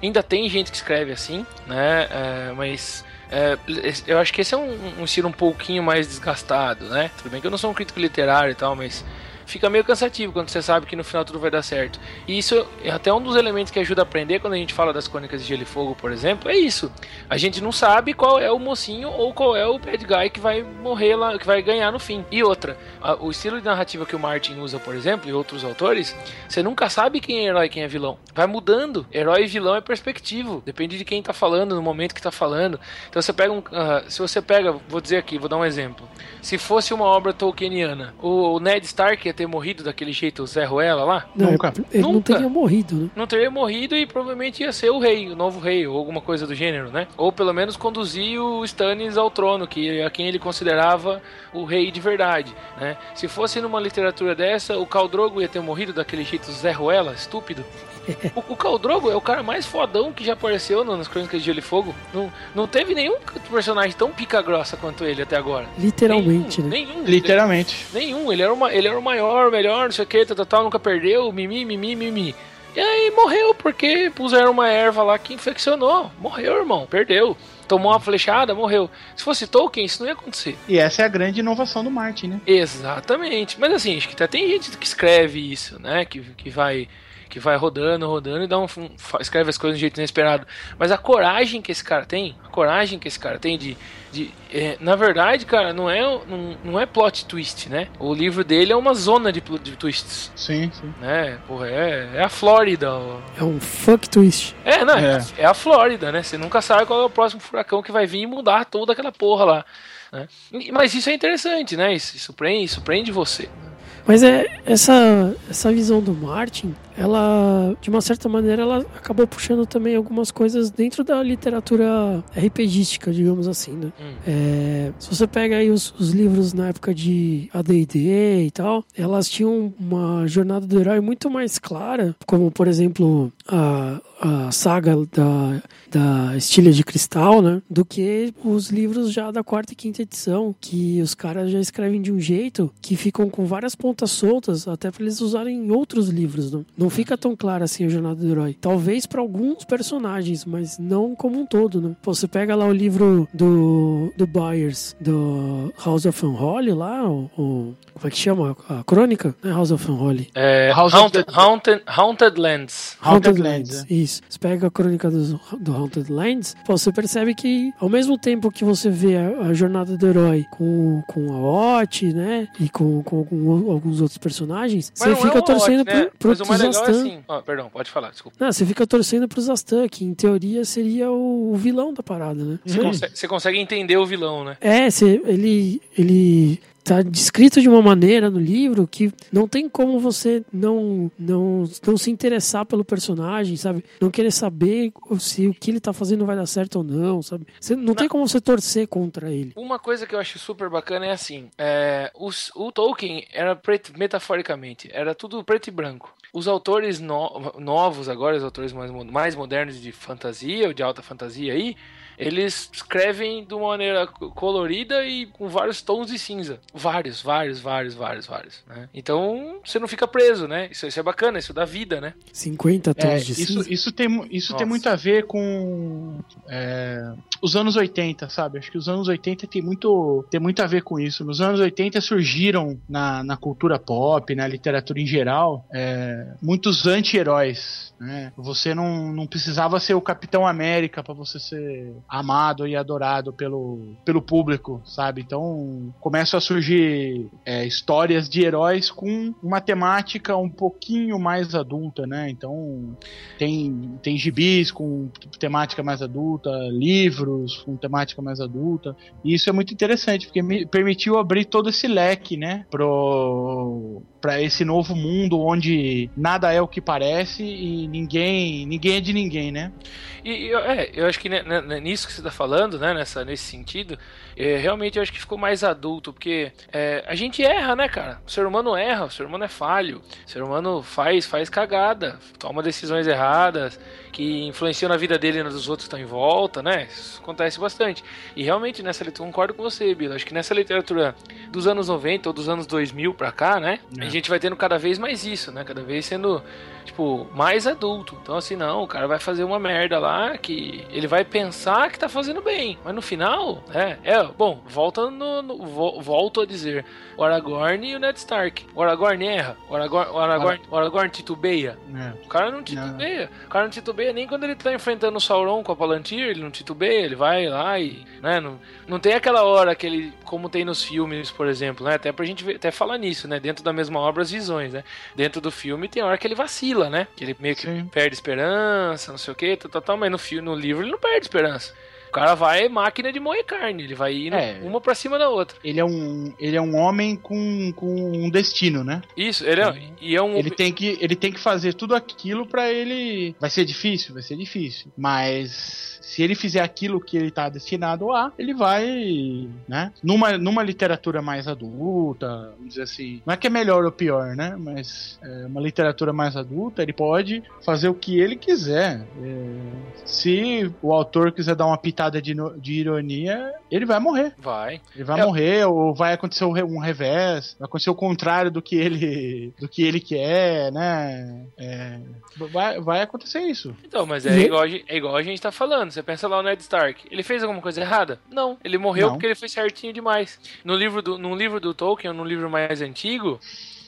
ainda tem gente que escreve assim, né? É, mas. É, eu acho que esse é um, um estilo um pouquinho mais desgastado, né? Tudo bem que eu não sou um crítico literário e tal, mas fica meio cansativo quando você sabe que no final tudo vai dar certo. E isso é até um dos elementos que ajuda a aprender quando a gente fala das crônicas de Gelo e Fogo, por exemplo, é isso. A gente não sabe qual é o mocinho ou qual é o bad guy que vai morrer lá, que vai ganhar no fim. E outra, a- o estilo de narrativa que o Martin usa, por exemplo, e outros autores, você nunca sabe quem é herói e quem é vilão. Vai mudando. Herói e vilão é perspectivo. Depende de quem tá falando, no momento que tá falando. Então você pega um. ah, se você pega, vou dizer aqui, vou dar um exemplo. Se fosse uma obra tolkieniana, o Ned Stark ia ter morrido daquele jeito, o Zé Ruela lá? Não, Nunca. Ele não Nunca. teria morrido, né? não teria morrido e provavelmente ia ser o rei, o novo rei, ou alguma coisa do gênero, né? Ou pelo menos conduzir o Stannis ao trono, que é quem ele considerava o rei de verdade, né? Se fosse numa literatura dessa, o Khal Drogo ia ter morrido daquele jeito Zé Ruela, estúpido. O, o Khal Drogo é o cara mais fodão que já apareceu nas Crônicas de Gelo e Fogo. Não, não teve nenhum personagem tão pica grossa quanto ele até agora. Literalmente, nenhum, né? Nenhum. Literalmente. Nenhum, ele era, uma, ele era o maior, o melhor, não sei o que, tal, tal, tal, nunca perdeu, mimi, mimi, mimi. E aí morreu porque puseram uma erva lá que infeccionou. Morreu, irmão, perdeu. Tomou uma flechada, morreu. Se fosse Tolkien, isso não ia acontecer. E essa é a grande inovação do Martin, né? Exatamente. Mas assim, acho que até tem gente que escreve isso, né? Que, que vai que vai rodando, rodando e dá um, escreve as coisas de um jeito inesperado. Mas a coragem que esse cara tem, a coragem que esse cara tem de. de é, na verdade, cara, não é, não, não é plot twist, né? O livro dele é uma zona de, de twists, Sim, sim. né? Porra, é, é a Flórida. ó. É um fuck twist. É, não, é. É. a Flórida, né? Você nunca sabe qual é o próximo furacão que vai vir e mudar toda aquela porra lá. Né? Mas isso é interessante, né? Isso, isso, prende, isso prende você. Mas é essa essa visão do Martin, ela de uma certa maneira ela acabou puxando também algumas coisas dentro da literatura RPGística, digamos assim, né? Hum. É, se você pega aí os, os livros na época de AD&D e tal, elas tinham uma jornada do herói muito mais clara, como por exemplo a, a saga da, da Estilha de Cristal, né? Do que os livros já da quarta e quinta edição, que os caras já escrevem de um jeito que ficam com várias pontas soltas, até para eles usarem em outros livros, não? Não fica tão clara assim a jornada do herói. Talvez para alguns personagens, mas não como um todo, né? Pô, você pega lá o livro do, do Byers, do House of Unholy lá, o, o- como é que chama? A crônica? Não é House of Unholy. É, House of Haunted, the- Haunted, Haunted Lands. Haunted Lands, Isso. Você pega a crônica do, do Haunted Lands, pô, você percebe que ao mesmo tempo que você vê a, a jornada do herói com, com a Ot, né? E com, com algum- alguns outros personagens, Mas você não fica é torcendo Ot, né? pro, pro Mas o mais legal é Zastan. assim. Ó, perdão, pode falar, desculpa. Não, você fica torcendo pro Zastan, que em teoria seria o, o vilão da parada, né? Você consegue, você consegue entender o vilão, né? É, você, ele, ele tá descrito de uma maneira no livro que não tem como você não, não, não se interessar pelo personagem, sabe? Não querer saber se o que ele tá fazendo vai dar certo ou não, sabe? Você, não, tem como você torcer contra ele. Uma coisa que eu acho super bacana é assim: é, os- o Tolkien era preto, metaforicamente, era tudo preto e branco. Os autores no- novos agora, os autores mais, mais modernos de fantasia ou de alta fantasia aí, eles escrevem de uma maneira co- colorida e com vários tons de cinza. Vários, vários, vários, vários, vários. né? Então você não fica preso, né? Isso, isso é bacana, isso dá vida, né? 50 tons É, de isso, cinza. isso, tem, isso tem muito a ver com é, os anos 80, sabe? Acho que os anos 80 tem muito, tem muito a ver com isso. Nos anos 80 surgiram na, na cultura pop, na literatura em geral, é, muitos anti-heróis. Né? Você não, não precisava ser o Capitão América para você ser amado e adorado pelo, pelo público, sabe? Então começam a surgir é, histórias de heróis com uma temática um pouquinho mais adulta, né? Então tem, tem gibis com temática mais adulta, livros com temática mais adulta. E isso é muito interessante, porque me permitiu abrir todo esse leque, né? Pro, pra esse novo mundo onde nada é o que parece e ninguém, ninguém é de ninguém, né? E eu- é, eu acho que nisso que você está falando, né, nessa, nesse sentido, é, realmente eu acho que ficou mais adulto, porque é, a gente erra, né, cara? O ser humano erra, o ser humano é falho, o ser humano faz, faz cagada, toma decisões erradas, que influenciam na vida dele e na dos outros que estão em volta, né? Isso acontece bastante. E realmente nessa literatura, concordo com você, Bila, acho que nessa literatura dos anos 90 ou dos anos 2000 pra cá, né, É. gente vai tendo cada vez mais isso, né? Cada vez sendo tipo, mais adulto. Então, assim, não, o cara vai fazer uma merda lá que ele vai pensar que tá fazendo bem. Mas no final, é, é, bom, volta no, no- vo- volto a dizer, o Aragorn e o Ned Stark. O Aragorn erra, o Aragorn, o Aragorn, o Aragorn titubeia. É. O cara não titubeia. O cara não titubeia nem quando ele tá enfrentando o Sauron com a Palantir, ele não titubeia, ele vai lá e, né, não, não tem aquela hora que ele, como tem nos filmes, por exemplo, né, até pra gente ver- até falar nisso, né, dentro da mesma obra as visões, né, dentro do filme tem hora que ele vacila, né, que ele meio que Sim. perde esperança, não sei o que, tal, tal, tal, mas no filme, no livro ele não perde esperança. O cara vai máquina de moer carne, ele vai indo É. uma pra cima da outra. Ele é um, ele é um homem com, com um destino, né? Isso, ele é, e é um Ele tem que, ele tem que fazer tudo aquilo pra ele. Vai ser difícil, vai ser difícil. Mas se ele fizer aquilo que ele tá destinado a, ele vai, né? Numa, numa literatura mais adulta, vamos dizer assim. Não é que é melhor ou pior, né? Mas é uma literatura mais adulta, ele pode fazer o que ele quiser. É, se o autor quiser dar uma pitada de, no- de ironia, ele vai morrer. vai. Ele vai É. morrer, ou vai acontecer um re- revés, vai acontecer o contrário do que ele, do que ele quer, né? É, vai, vai acontecer isso. Então, mas é E- igual, a gente- é igual a gente tá falando. Você pensa lá o Ned Stark. Ele fez alguma coisa errada? Não. Ele morreu Não. porque ele foi certinho demais. No livro do, num livro do Tolkien, ou num livro mais antigo,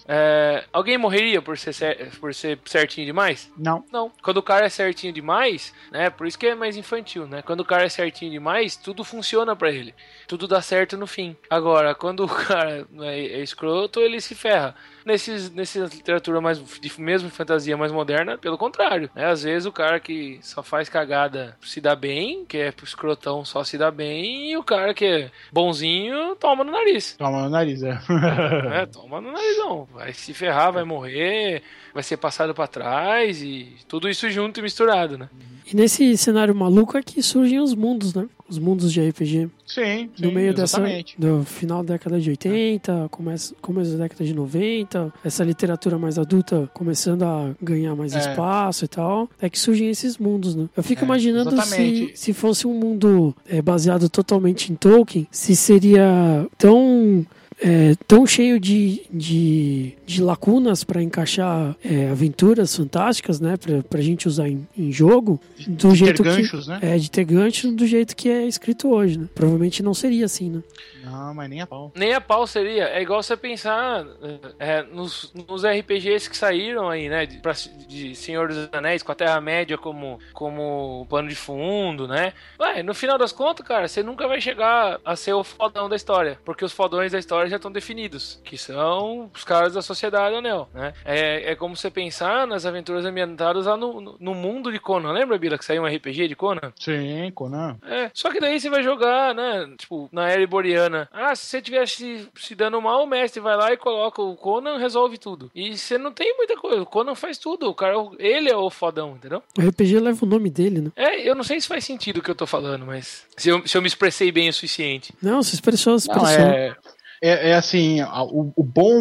é, alguém morreria por ser, por ser certinho demais? Não. Não. Quando o cara é certinho demais, né? Por isso que é mais infantil, né? Quando o cara é certinho demais, tudo funciona pra ele. Tudo dá certo no fim. Agora, quando o cara é, é escroto, ele se ferra. Nesses, nessa literatura mais, de, mesmo fantasia mais moderna, pelo contrário. Né? Às vezes o cara que só faz cagada se dá bem, que é pro escrotão só se dá bem, e o cara que é bonzinho toma no nariz. Toma no nariz, é. É, toma no narizão. Vai se ferrar, vai morrer, vai ser passado pra trás e tudo isso junto e misturado, né? E nesse cenário maluco é que surgem os mundos, né? Os mundos de RPG. sim, No sim, meio exatamente. dessa. Do final da década de 80, começo, começo da década de 90, essa literatura mais adulta começando a ganhar mais É. espaço e tal. É que surgem esses mundos, né? Eu fico É, imaginando se, se fosse um mundo é, baseado totalmente em Tolkien, se seria tão. É, tão cheio de, de, de lacunas para encaixar é, aventuras fantásticas, né? Pra, pra gente usar em, em jogo, do Ter jeito que. ganchos, né? É, de ter gancho do jeito que é escrito hoje, né? Provavelmente não seria assim, né? Não, mas nem a pau. Nem a pau seria. É igual você pensar é, nos, nos RPGs que saíram aí, né? De, pra- de Senhor dos Anéis, com a Terra-média como, como pano de fundo, né? Ué, no final das contas, cara, você nunca vai chegar a ser o fodão da história. Porque os fodões da história já estão definidos, que são os caras da Sociedade Anel, né? É, é como você pensar nas aventuras ambientadas lá no, no, no mundo de Conan. Lembra, Bila, que saiu um RPG de Conan? Sim, Conan. É, só que daí você vai jogar, né? Tipo, na era iboriana. Ah, se você estiver se, se dando mal, o mestre vai lá e coloca o Conan, resolve tudo. E você não tem muita coisa. O Conan faz tudo. O cara, ele é o fodão, entendeu? O RPG leva o nome dele, né? É, eu não sei se faz sentido o que eu tô falando, mas se eu, se eu me expressei bem o suficiente. Não, se expressou, se Não, expressou. é, é, é assim, o, o bom,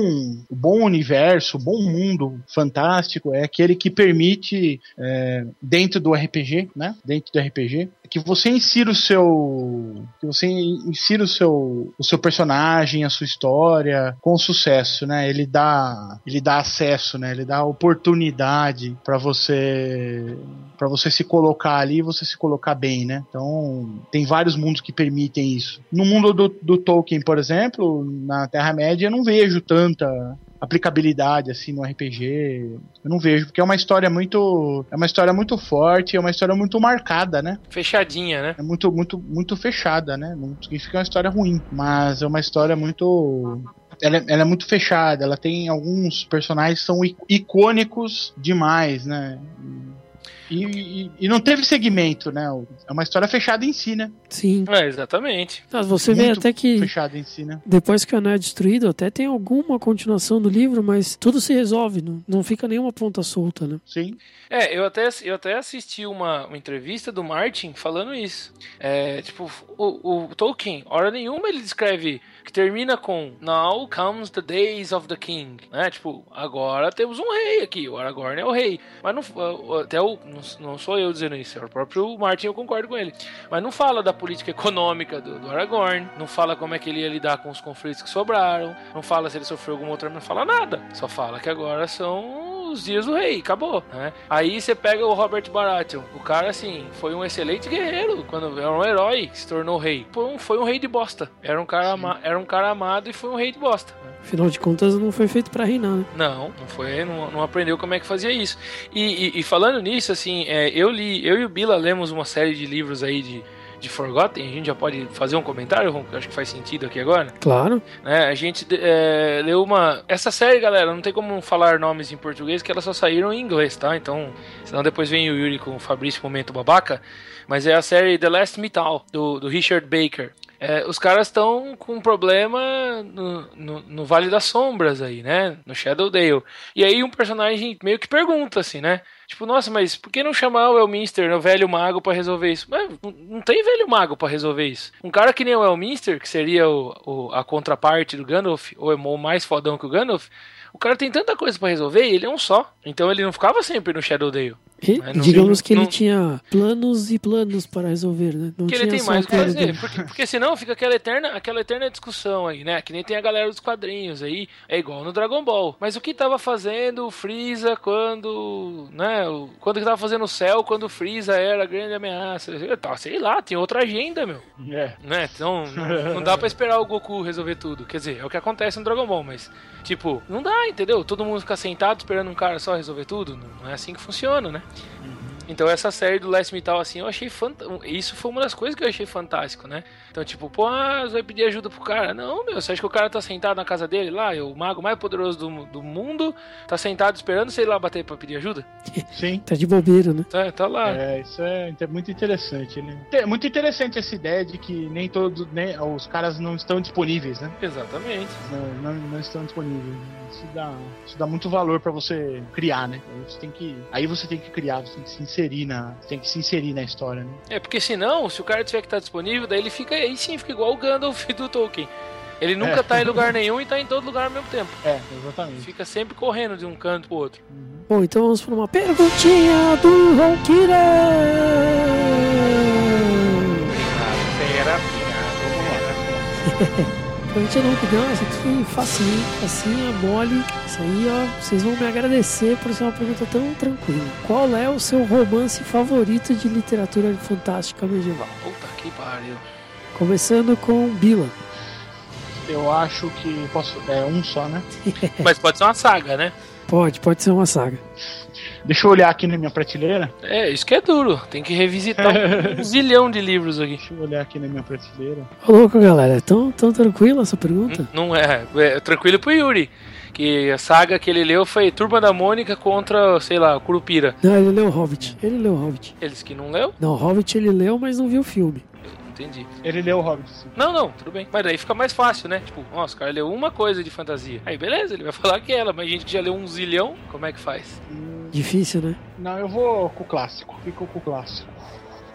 o bom universo, o bom mundo fantástico é aquele que permite, é, dentro do RPG, né? Dentro do RPG, que você insira o seu. Que você insira o seu, o seu personagem, a sua história com sucesso, né? Ele dá, ele dá acesso, né? Ele dá oportunidade para você para você se colocar ali e você se colocar bem, né? Então, tem vários mundos que permitem isso. No mundo do, do Tolkien, por exemplo, na Terra-média, eu não vejo tanta aplicabilidade assim no RPG. Eu não vejo, porque é uma história muito é uma história muito forte, é uma história muito marcada, né? Fechadinha, né? É muito muito muito fechada, né? Não significa é uma história ruim, mas é uma história muito ela é, ela é muito fechada, ela tem alguns personagens que são icônicos demais, né? E, e- e não teve segmento, né? É uma história fechada em si, né? Sim. É, exatamente. Mas você vê Muito até que Fechada em si, né? depois que o anel é destruído, até tem alguma continuação do livro, mas tudo se resolve, não, não fica nenhuma ponta solta, né? Sim. É, eu até, eu até assisti uma, uma entrevista do Martin falando isso. É, tipo, o, o Tolkien, hora nenhuma ele descreve que termina com Now comes the days of the king, né? Tipo, agora temos um rei aqui, o Aragorn é o rei. Mas não, até o, não, sou eu dizendo isso, é o próprio Martin, eu concordo com ele. Mas não fala da política econômica do, do Aragorn, não fala como é que ele ia lidar com os conflitos que sobraram, não fala se ele sofreu alguma outra, não fala nada. Só fala que agora são os dias do rei, acabou, né? Aí você pega o Robert Baratheon, o cara assim, foi um excelente guerreiro, quando era um herói, se tornou rei. Foi um, foi um rei de bosta. Era um cara, ama- era um cara amado e foi um rei de bosta. né? Afinal de contas, não foi feito pra reinar, né? Não, não foi, não, não aprendeu como é que fazia isso. E, e- e falando nisso, assim, é, eu li, eu e o Bila lemos uma série de livros aí de, de Forgotten, a gente já pode fazer um comentário, Ron, que acho que faz sentido aqui agora. Claro. né? A gente é, leu uma. Essa série, galera, não tem como falar nomes em português, que elas só saíram em inglês, tá? Então, senão depois vem o Yuri com o Fabrício Momento Babaca. Mas é a série The Last Metal, do, do Richard Baker. É, os caras estão com um problema no, no, no Vale das Sombras aí, né? No Shadowdale. E aí um personagem meio que pergunta assim, né? Tipo, nossa, mas por que não chamar o Elminster, né, o velho mago, pra resolver isso? Mas não- tem velho mago pra resolver isso. Um cara que nem o Elminster, que seria o, o- a contraparte do Gandalf, ou é o mais fodão que o Gandalf, o cara tem tanta coisa pra resolver e ele é um só. Então ele não ficava sempre no Shadowdale. E, não- digamos que ele não- tinha planos e planos para resolver, né? Não Porque tinha ele tem só mais o que fazer. Porque, porque senão fica aquela eterna, aquela eterna discussão aí, né? Que nem tem a galera dos quadrinhos aí. É igual no Dragon Ball. Mas o que tava fazendo o Freeza quando. né? o- Quando que tava fazendo o céu quando o Freeza era a grande ameaça? Eu tava, sei lá, tem outra agenda, meu. É. Né? Então não, não dá pra esperar o Goku resolver tudo. Quer dizer, é o que acontece no Dragon Ball, mas. Tipo, não dá, entendeu? Todo mundo fica sentado esperando um cara só resolver tudo. Não é assim que funciona, né? Mm-hmm. Então essa série do Last Metal, assim, eu achei fantástico. Isso foi uma das coisas que eu achei fantástico, né? Então, tipo, pô, ah, você vai pedir ajuda pro cara. Não, meu, você acha que o cara tá sentado na casa dele lá, o mago mais poderoso do, do mundo, tá sentado esperando sei lá bater pra pedir ajuda? Sim. Tá de bobeira, né? Tá, tá lá. É, isso é inte- muito interessante, né? É muito interessante essa ideia de que nem todos, nem, os caras não estão disponíveis, né? Exatamente. Não, não, não estão disponíveis. Isso dá, isso dá muito valor pra você criar, né? Aí você tem que, aí você tem que criar, você tem que se inserir na, tem que se inserir na história, né? É, porque senão, se o cara tiver que estar disponível, daí ele fica aí sim, fica igual o Gandalf do Tolkien. Ele nunca É. tá em lugar nenhum e tá em todo lugar ao mesmo tempo. É, exatamente. Fica sempre correndo de um canto pro outro. Bom, então vamos para uma perguntinha do Ronqueira. Pera, Perguntinha do Ronquidão, essa aqui facinho, facinha, mole. Isso aí, ó, vocês vão me agradecer por ser uma pergunta tão tranquila. Qual é o seu romance favorito de literatura fantástica medieval? Puta que pariu. Começando com Bila. Eu acho que posso, é um só, né? Mas pode ser uma saga, né? Pode, pode ser uma saga. Deixa eu olhar aqui na minha prateleira. É, isso que é duro. Tem que revisitar um, zilhão de livros aqui. Deixa eu olhar aqui na minha prateleira. Ô, louco, galera. É tão, tão tranquila essa pergunta? Não é, é tranquilo pro Yuri. Que a saga que ele leu foi Turma da Mônica contra, sei lá, Curupira. Não, ele leu Hobbit. Ele leu Hobbit. Eles que não leu? Não, Hobbit ele leu, mas não viu o filme. Entendi. Ele leu o Hobbit. sim. Não, não, tudo bem. Mas daí fica mais fácil, né? Tipo, nossa, o cara leu uma coisa de fantasia. Aí beleza, ele vai falar aquela, mas a gente que já leu um zilhão, como é que faz? Hum, Difícil, né? Não, eu vou com o clássico. Fico com o clássico.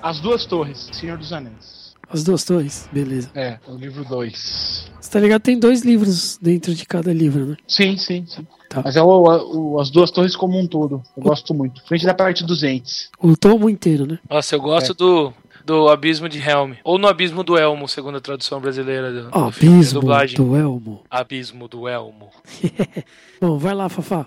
As Duas Torres, Senhor dos Anéis. As duas torres, beleza. É, o livro 2. Você tá ligado? Tem dois livros dentro de cada livro, né? Sim, sim, sim. Tá. Mas é o, o- As Duas Torres como um todo. Eu gosto muito. Frente da parte dos entes. O tomo inteiro, né? Nossa, eu gosto do, do Abismo de Helm. Ou no Abismo do Elmo, segundo a tradução brasileira do, do filme, Abismo dublagem. do Elmo. Abismo do Elmo. Bom, vai lá, Fafá.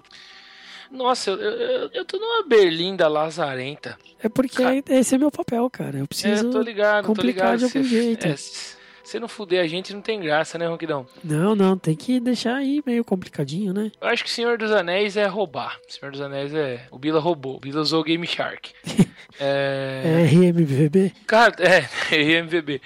Nossa, eu, eu, eu tô numa berlinda lazarenta. É porque Cara. esse é meu papel, cara. Eu É, preciso. tô ligado, tô complicar ligado. de algum jeito. é, se não fuder a gente, não tem graça, né, Ronquidão? Não, não, tem que deixar aí meio complicadinho, né? Eu acho que Senhor dos Anéis é roubar. Senhor dos Anéis é. O Bila roubou. O Bila usou o Game Shark. é... É RMVB? Cara, é, IMVB.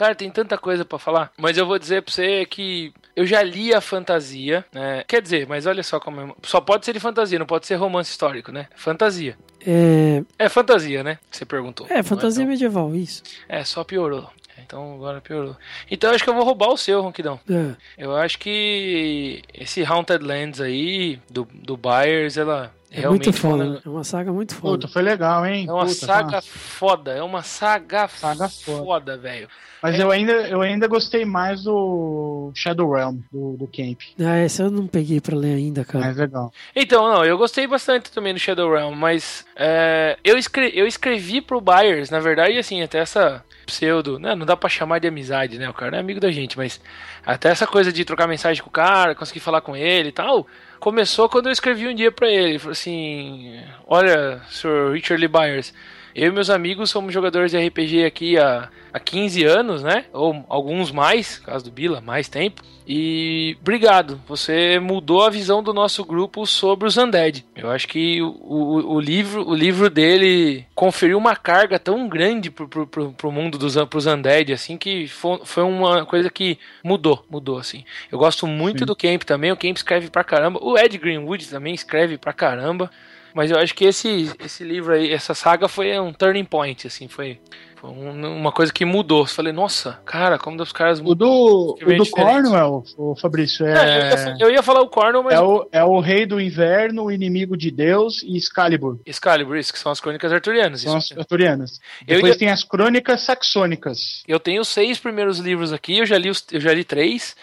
Cara, tem tanta coisa pra falar, mas eu vou dizer pra você que eu já li a fantasia, né? Quer dizer, mas olha só como é... Só pode ser de fantasia, não pode ser romance histórico, né? Fantasia. É, É fantasia, né? Você perguntou. é fantasia Não medieval, isso. É, só piorou. Então agora piorou. Então eu acho que eu vou roubar o seu, Ronquidão. É. Eu acho que esse Haunted Lands aí, do, do Byers, ela É realmente muito foda, né? É uma saga muito foda. Puta, foi legal, hein? É uma Puta, saga tá. foda, é uma saga, Saga foda. foda, velho. Mas eu ainda, eu ainda gostei mais do Shadow Realm, do, do Camp. Ah, essa eu não peguei pra ler ainda, cara. Mais legal. Então, não, eu gostei bastante também do Shadow Realm, mas é, eu, escre eu escrevi pro Byers, na verdade, assim, até essa pseudo, né, não dá pra chamar de amizade, né, o cara não é amigo da gente, mas até essa coisa de trocar mensagem com o cara, conseguir falar com ele e tal, começou quando eu escrevi um dia ele, ele falou assim, olha, Sr. Richard Lee Byers, eu e meus amigos somos jogadores de RPG aqui há, há 15 anos, né? Ou alguns mais, caso do Bila, mais tempo. E obrigado, você mudou a visão do nosso grupo sobre os Undead. Eu acho que o, o, o livro, o livro dele conferiu uma carga tão grande pro, pro, pro, pro mundo dos pros Undead, assim, que foi, foi uma coisa que mudou, mudou, assim. Eu gosto muito Sim. do Camp também, o Camp escreve pra caramba. O Ed Greenwood também escreve pra caramba. Mas eu acho que esse, esse livro aí, essa saga foi um turning point, assim, foi, foi um- uma coisa que mudou. Eu falei, nossa, cara, como os caras O do, o do. Cornwell, o Fabrício, É, eu, ia, é, eu ia falar o Cornel, mas é, o, é o rei do inverno, o inimigo de Deus e Excalibur. Excalibur, isso que são as crônicas arturianas. São as arturianas. Eu Depois ia- tem as crônicas saxônicas. Eu tenho os seis primeiros livros aqui, eu já li, os, eu já li três.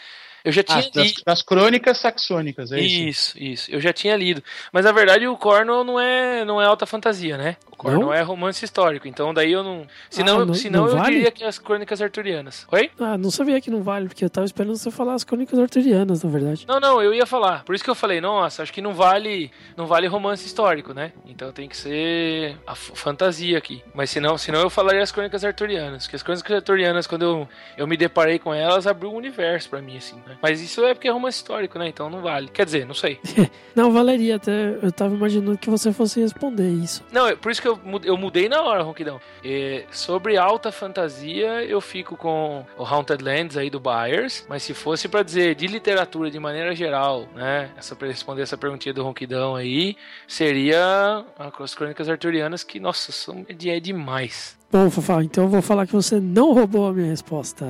Eu já tinha Ah, das, lido. das crônicas saxônicas, é isso. Isso, isso. Eu já tinha lido. Mas na verdade o Cornwell não é, não é alta fantasia, né? O Cornwell Não? é romance histórico. Então daí eu não. Senão, Ah, não- senão não eu vale? diria que as crônicas arturianas. Oi? Ah, não sabia que não vale, porque eu tava esperando você falar as crônicas arturianas, na verdade. Não, não, eu ia falar. Por isso que eu falei, nossa, acho que não vale, não vale romance histórico, né? Então tem que ser a fantasia aqui. Mas senão, senão eu falaria as crônicas arturianas. Porque as crônicas arturianas, quando eu, eu me deparei com elas, abriu um universo pra mim, assim, né? Mas isso é porque é romance histórico, né? Então não vale. Quer dizer, não sei. Não, valeria até. Eu tava imaginando que você fosse responder isso. Não, é por isso que eu, mu- eu mudei na hora, Ronquidão. É, sobre alta fantasia, eu fico com o Haunted Lands aí do Byers. Mas se fosse pra dizer de literatura de maneira geral, né? Essa, pra responder essa perguntinha do Ronquidão aí, seria as Crônicas Arturianas, que, nossa, são, é demais. Bom, Fafá, então eu vou falar que você não roubou a minha resposta.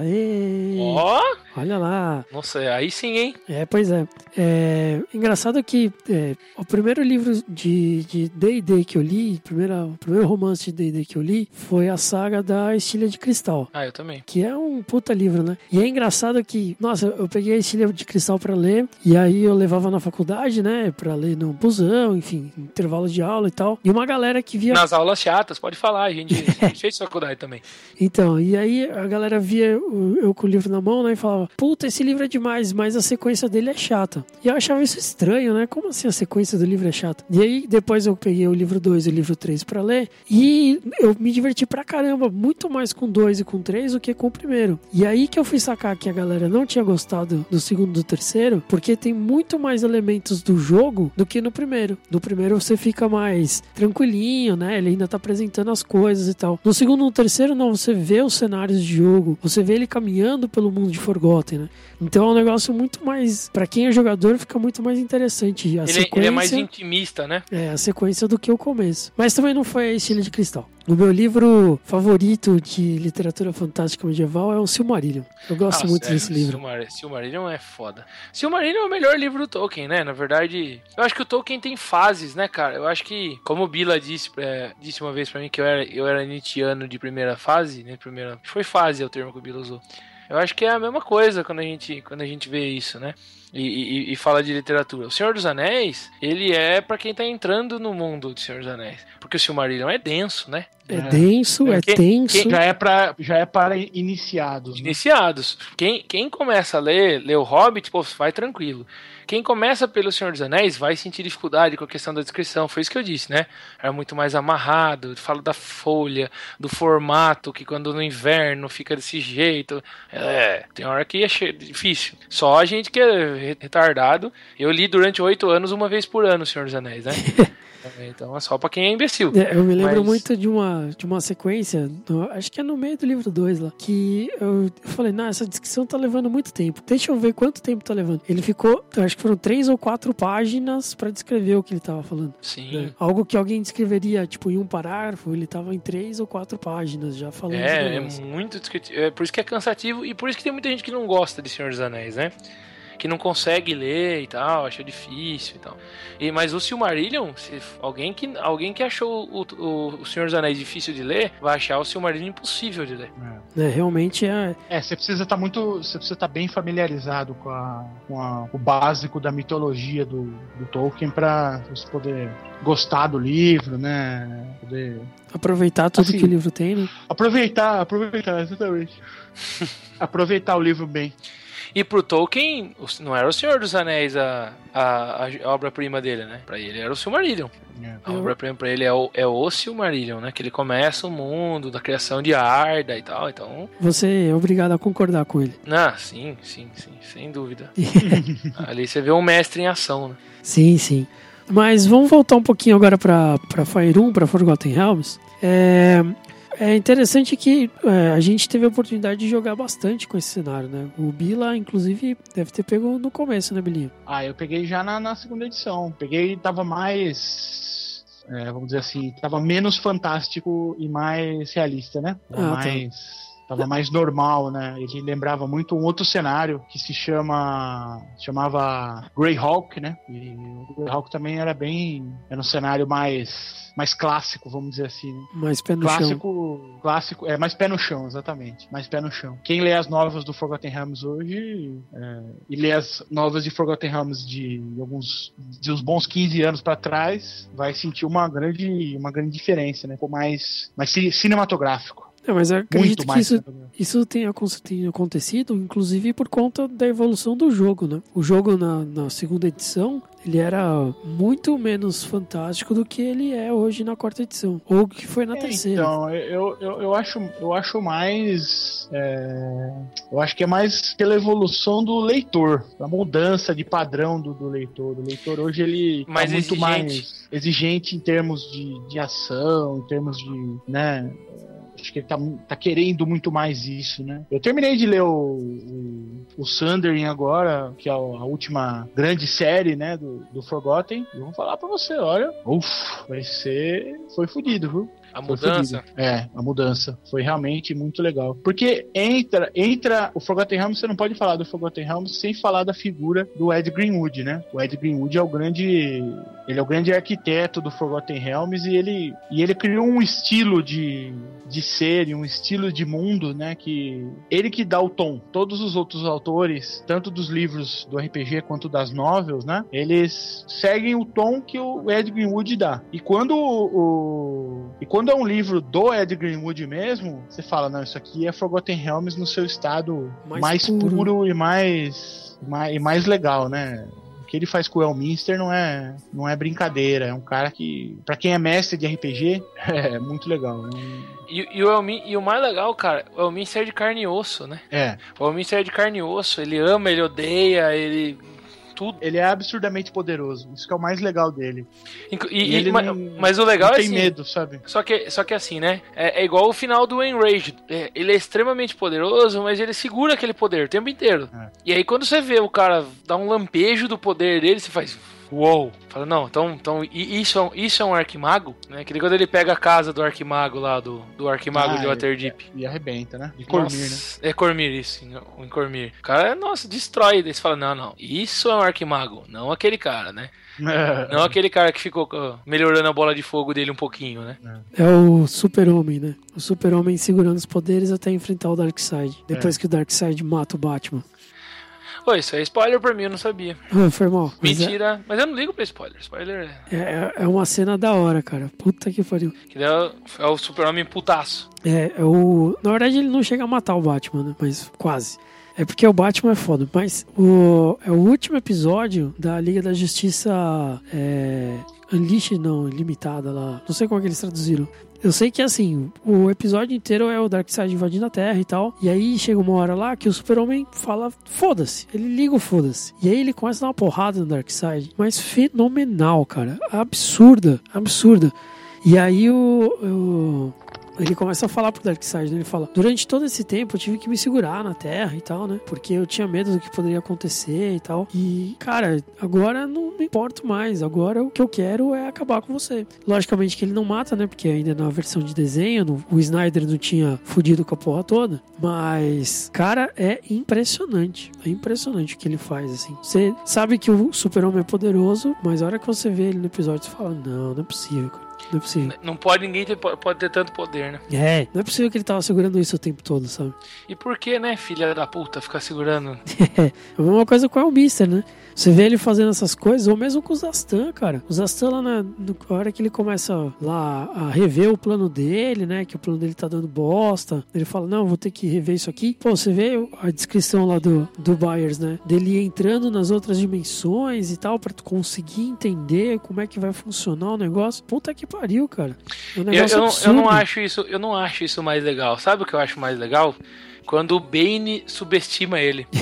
Ó! Olha lá. Nossa, aí sim, hein? É, pois é. é engraçado que é, o primeiro livro de D&D que eu li, primeira, o primeiro romance de D&D que eu li, foi a saga da Estilha de Cristal. Ah, eu também. Que é um puta livro, né? E é engraçado que, nossa, eu peguei a Estilha de Cristal pra ler, e aí eu levava na faculdade, né? Pra ler no busão, enfim, intervalo de aula e tal. E uma galera que via Nas aulas chatas, pode falar, a gente fez faculdade também. Então, e aí a galera via eu com o livro na mão, né, e falava, puta, esse livro é demais, mas a sequência dele é chata. E eu achava isso estranho, né? Como assim a sequência do livro é chata? E aí depois eu peguei o livro 2 e o livro 3 pra ler, e eu me diverti pra caramba, muito mais com dois e com três do que com o primeiro. E aí que eu fui sacar que a galera não tinha gostado do segundo e do terceiro, porque tem muito mais elementos do jogo do que no primeiro. No primeiro você fica mais tranquilinho, né? Ele ainda tá apresentando as coisas e tal. No segundo e no terceiro, não, você vê os cenários de jogo, você vê ele caminhando pelo mundo de Forgotten, né? Então é um negócio muito mais. Pra quem é jogador, fica muito mais interessante. A Ele, sequência... ele é mais intimista, né? É, a sequência do que o começo. Mas também não foi a Estilha de Cristal. O meu livro favorito de literatura fantástica medieval é o Silmarillion. Eu gosto Ah, muito sério, desse livro. Silmar, Silmarillion é foda. Silmarillion é o melhor livro do Tolkien, né? Na verdade, eu acho que o Tolkien tem fases, né, cara? Eu acho que, como o Bila disse, é, disse uma vez pra mim que eu era, eu era Nietzscheano de primeira fase, né? Primeira, foi fase é o termo que o Bila usou. Eu acho que é a mesma coisa quando a gente, quando a gente vê isso, né? E, e- e fala de literatura. O Senhor dos Anéis, ele é pra quem tá entrando no mundo do Senhor dos Anéis. Porque o Silmarillion é denso, né? É denso, é Quem- tenso. Já é para já é para iniciados. né? Iniciados. Quem, quem começa a ler, ler o Hobbit, pô, vai tranquilo. Quem começa pelo Senhor dos Anéis vai sentir dificuldade com a questão da descrição. Foi isso que eu disse, né? Era muito mais amarrado. Falo da folha, do formato, que quando no inverno fica desse jeito. É, tem hora que é difícil. Só a gente que é retardado. Eu li durante oito anos, uma vez por ano, Senhor dos Anéis, né? então é só pra quem é imbecil. É, eu me lembro Mas- muito de uma, de uma sequência, no- acho que é no meio do livro 2 lá, que eu, falei, não, essa descrição tá levando muito tempo. Deixa eu ver quanto tempo tá levando. Ele ficou, acho que foram três ou quatro páginas pra descrever o que ele tava falando. Sim. né? Algo que alguém descreveria, tipo, em um parágrafo, ele tava em três ou quatro páginas já falando do É, é muito descritivo. É por isso que é cansativo e por isso que tem muita gente que não gosta de Senhor dos Anéis, né? Que não consegue ler e tal, acha difícil e tal. E, mas o Silmarillion, se alguém que, alguém que achou o, o, o Senhor dos Anéis difícil de ler, vai achar o Silmarillion impossível de ler. É, realmente é, É, você precisa estar muito, você precisa estar bem familiarizado com, a, com a- o básico da mitologia do, do Tolkien para você poder gostar do livro, né? Poder aproveitar tudo Assim, que o livro tem, né? aproveitar, aproveitar exatamente. aproveitar o livro bem. E pro Tolkien, não era o Senhor dos Anéis a, a, a obra-prima dele, né? Pra ele era o Silmarillion. É. A obra-prima pra ele é o, é o Silmarillion, né? Que ele começa o mundo da criação de Arda e tal. Então, Você é obrigado a concordar com ele. Ah, sim, sim, sim, sem dúvida. Ali você vê um mestre em ação, né? Sim, sim. Mas vamos voltar um pouquinho agora para Fire 1, para Forgotten Realms. É, é interessante que é, a gente teve a oportunidade de jogar bastante com esse cenário, né? O Bila, inclusive, deve ter pego no começo, né, Bilinha? Ah, eu peguei já na, na segunda edição. Peguei tava mais. é, vamos dizer assim, tava menos fantástico e mais realista, né? Ah, tá. Tava mais normal, né? Ele lembrava muito um outro cenário que se chama. chamava Greyhawk, né? E o Greyhawk também era bem. Era um cenário mais. mais clássico, vamos dizer assim, né? Mais pé no chão. Clássico, clássico, é mais pé no chão, exatamente. Mais pé no chão. Quem lê as novas do Forgotten Realms hoje é, e lê as novas de Forgotten Realms de alguns de uns bons 15 anos pra trás, vai sentir uma grande uma grande diferença, né? Ficou mais mais ci- cinematográfico. É, mas eu acredito Muito que isso, isso tenha, tenha acontecido, inclusive por conta da evolução do jogo, né? O jogo na, na segunda edição, ele era muito menos fantástico do que ele é hoje na quarta edição. Ou que foi na É, terceira. Então, eu, eu, eu, acho, eu acho mais. é, eu acho que é mais pela evolução do leitor, a mudança de padrão do, do leitor. O leitor hoje ele tá Mais muito exigente. mais exigente em termos de, de ação, em termos de. né? Acho que ele tá, tá querendo muito mais isso, né? Eu terminei de ler o, o, o Sundering agora, que é a última grande série, né, do, do Forgotten. E vou falar pra você, olha, uff, vai ser... Foi fodido, viu? A mudança. fodido. É, a mudança. Foi realmente muito legal. Porque entra, entra o Forgotten Realms, você não pode falar do Forgotten Realms sem falar da figura do Ed Greenwood, né? O Ed Greenwood é o grande, ele é o grande arquiteto do Forgotten Realms e ele, e ele criou um estilo de, de ser e um estilo de mundo, né? Que ele que dá o tom. Todos os outros autores, tanto dos livros do RPG quanto das novels, né? Eles seguem o tom que o Ed Greenwood dá. E quando o, o- e quando quando é um livro do Ed Greenwood mesmo, você fala, não, isso aqui é Forgotten Realms no seu estado Mais mais, puro. puro. e mais, mais, e mais legal, né? O que ele faz com o Elminster não é, não é brincadeira, é um cara que, pra quem é mestre de RPG, é muito legal. É, um- E, e o Elmin, e o mais legal, cara, o Elminster é de carne e osso, né? é, O Elminster é de carne e osso. Ele ama, ele odeia, ele. Tudo. ele é absurdamente poderoso, isso que é o mais legal dele. Inclu- E E, ele ma- não- mas o legal é tem assim. medo, sabe? Só que, só que assim, né? É, é igual o final do Enraged. É, ele é extremamente poderoso, mas ele segura aquele poder o tempo inteiro. É. E aí quando você vê o cara dar um lampejo do poder dele, você faz. Uou! Fala, não, então, então isso, é um- isso é um arquimago? Né? Que nem quando ele pega a casa do arquimago lá, do, do arquimago Ah, de é. Waterdeep. E arrebenta, né? De Cormir, né? É Cormir, isso, em- em Cormir. O cara, nossa, destrói. Daí você fala, não, não, isso é um arquimago, não aquele cara, né? Não aquele cara que ficou ó, melhorando a bola de fogo dele um pouquinho, né? É o super-homem, né? O super-homem segurando os poderes até enfrentar o Darkseid. Depois que o Darkseid mata o Batman. Pô, isso é spoiler pra mim, eu não sabia. Ah, foi mal. Mas é- Mentira, mas eu não ligo pra spoiler. Spoiler é. É, é, é uma cena da hora, cara. Puta que pariu. Que é o- é o super-homem putaço. É, é o. Na verdade, ele não chega a matar o Batman, né? Mas quase. É porque o Batman é foda. Mas o, é o último episódio da Liga da Justiça. É, Unleashed, não, limitada lá. Não sei como é que eles traduziram. Eu sei que assim, o episódio inteiro é o Darkseid invadindo a Terra e tal. E aí chega uma hora lá que o Super-Homem fala: foda-se. Ele liga o foda-se. E aí ele começa a dar uma porrada no Darkseid. Mas fenomenal, cara. Absurda, absurda. E aí o- o, ele começa a falar pro Darkseid, né? Ele fala: Durante todo esse tempo eu tive que me segurar na Terra e tal, né? Porque eu tinha medo do que poderia acontecer e tal. E, cara, agora não me importo mais. Agora o que eu quero é acabar com você. Logicamente que ele não mata, né? Porque ainda na versão de desenho, no- o Snyder não tinha fudido com a porra toda. Mas, cara, é impressionante. É impressionante o que ele faz, assim. Você sabe que o Super-Homem é poderoso, mas a hora que você vê ele no episódio, você fala: Não, não é possível, cara. Não é possível. Não pode ninguém ter, pode ter tanto poder, né? É, não é possível que ele tava segurando isso o tempo todo, sabe? E por que, né, filha da puta, ficar segurando? É a mesma coisa com o Mister, né? Você vê ele fazendo essas coisas, ou mesmo com o Zastan, cara. O Zastan lá na, na hora que ele começa lá a rever o plano dele, né? Que o plano dele tá dando bosta. Ele fala, não, vou ter que rever isso aqui. Pô, você vê a descrição lá do, do Byers, né? Dele entrando nas outras dimensões e tal, pra tu conseguir entender como é que vai funcionar o negócio. Puta que pariu, cara. É um Eu, eu, não, eu não acho isso, eu não acho isso mais legal. Sabe o que eu acho mais legal? Quando o Bane subestima ele.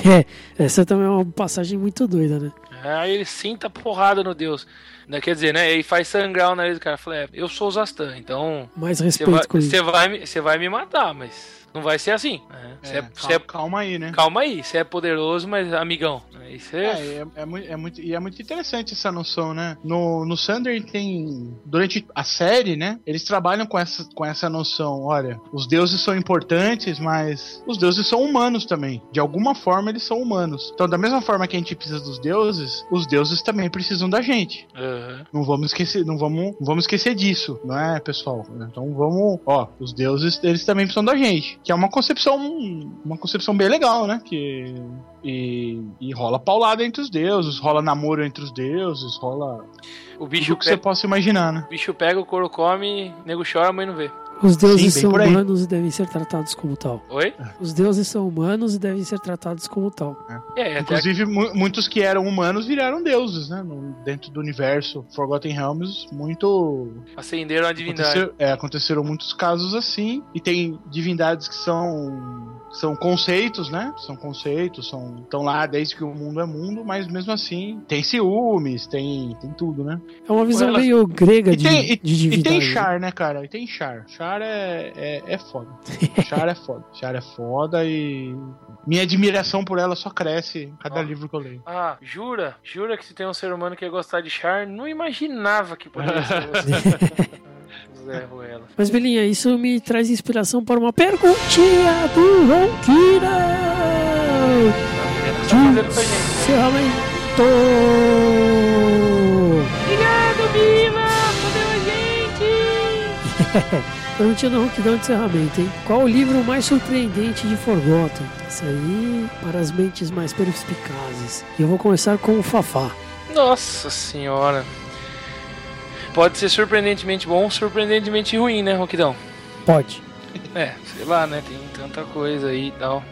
É, essa também é uma passagem muito doida, né? Aí ele sinta porrada no Deus. Né, Quer dizer, né? E faz sangrar o nariz do cara. Fala, é, eu sou o Zastan, então. Mais Você respeito vai, com você vai, você vai me matar, mas não vai ser assim. né? Você É, é- calma, é- calma aí, né? calma aí, você é poderoso, mas amigão. Aí você. É, é, é muito, é muito- e é muito interessante essa noção, né? No, no Sander tem. Durante a série, né? Eles trabalham com essa, com essa noção. Olha, os deuses são importantes, mas os deuses são humanos também. De alguma forma, eles são humanos. Então, da mesma forma que a gente precisa dos deuses, os deuses também precisam da gente. Aham. Não vamos esquecer, não vamos, não vamos esquecer disso, não é, pessoal? Então vamos, ó, os deuses, eles também precisam da gente, que é uma concepção, uma concepção bem legal, né? Que e, e rola paulada entre os deuses, rola namoro entre os deuses, rola O bicho, que você possa imaginar, né? o bicho pega, o couro come, nego chora, a mãe não vê. Os deuses Sim, são humanos e devem ser tratados como tal. Oi? Os deuses são humanos e devem ser tratados como tal. É, até Inclusive, mu- muitos que eram humanos viraram deuses, né? No- dentro do universo Forgotten Realms, muito acenderam a divindade. Aconteceu- é, aconteceram muitos casos assim. E tem divindades que são são conceitos, né? São conceitos, são estão lá desde que o mundo é mundo, mas mesmo assim tem ciúmes, tem tem tudo, né? É uma visão meio grega E de, tem, e, de e divindade. tem né? Char, né, cara? E tem Char. Char é, é, é foda. Char é foda. Char é foda e minha admiração por ela só cresce em cada livro que eu leio. Ah, jura? Jura que se tem um ser humano que ia gostar de Char? Não imaginava que poderia ser você. Zé Ruela. Mas, Belinha, isso me traz inspiração para uma perguntinha do Ronquira. Tá a gente. Encerramento! Obrigado, Bila! Fodeu a gente! Perguntinha do Ronquidão de encerramento, hein? Qual o livro mais surpreendente de Forgotten? Isso aí para as mentes mais perspicazes. E eu vou começar com o Fafá. Nossa senhora. pode ser surpreendentemente bom, surpreendentemente ruim, né, Roquidão? Pode. É, sei lá, né? Tem tanta coisa aí e tal.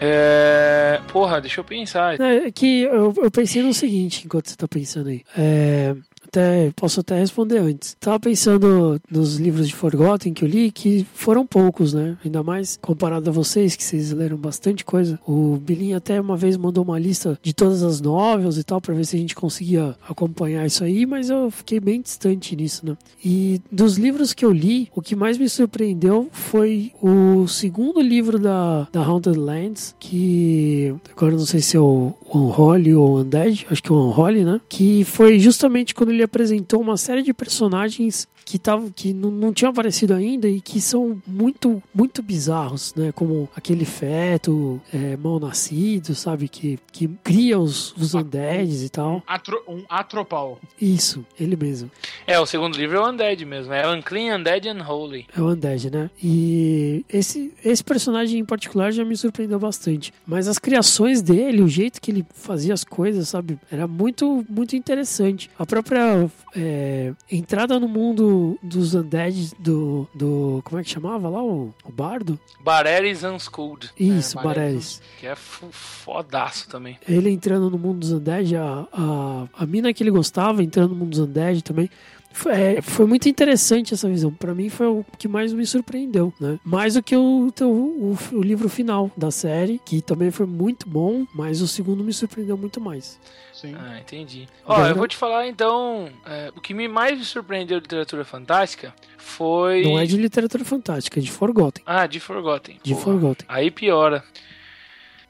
É... Porra, deixa eu pensar. É que eu, eu pensei no seguinte, enquanto você tá pensando aí. É, até, posso até responder antes. Tava pensando nos livros de Forgotten que eu li, que foram poucos, né? Ainda mais comparado a vocês, que vocês leram bastante coisa. O Bilinho até uma vez mandou uma lista de todas as novels e tal, pra ver se a gente conseguia acompanhar isso aí, mas eu fiquei bem distante nisso, né? E dos livros que eu li, o que mais me surpreendeu foi o segundo livro da, da Haunted Lands, que agora não sei se é o Unholy ou Undead, acho que é o Unholy, né? Que foi justamente quando ele apresentou uma série de personagens que, tavam, que não, não tinham aparecido ainda e que são muito, muito bizarros, né? Como aquele feto é, mal nascido, sabe? Que, que cria os, os undeads e tal. Atro, um atropal. Isso, ele mesmo. É, o segundo livro é o Undead mesmo. É Unclean, Undead and Holy. É o Undead, né? E esse, esse personagem em particular já me surpreendeu bastante. Mas as criações dele, o jeito que ele fazia as coisas, sabe? Era muito, muito interessante. A própria é, entrada no mundo dos undead do, do. Como é que chamava lá? O, o bardo? Bareris Unschooled. Isso, É, Bareris. Que é fo- fodaço também. Ele entrando no mundo dos undead, a, a, a mina que ele gostava entrando no mundo dos undead também. Foi, é, foi muito interessante essa visão. Pra mim foi o que mais me surpreendeu, né? Mais do que o, o, o, o livro final da série, que também foi muito bom, mas o segundo me surpreendeu muito mais. Sim. Ah, entendi. Ó, eu vou te falar então. é, o que me mais me surpreendeu de literatura fantástica foi. Não é de literatura fantástica, é de Forgotten. Ah, de Forgotten. De Porra. Forgotten. Aí piora.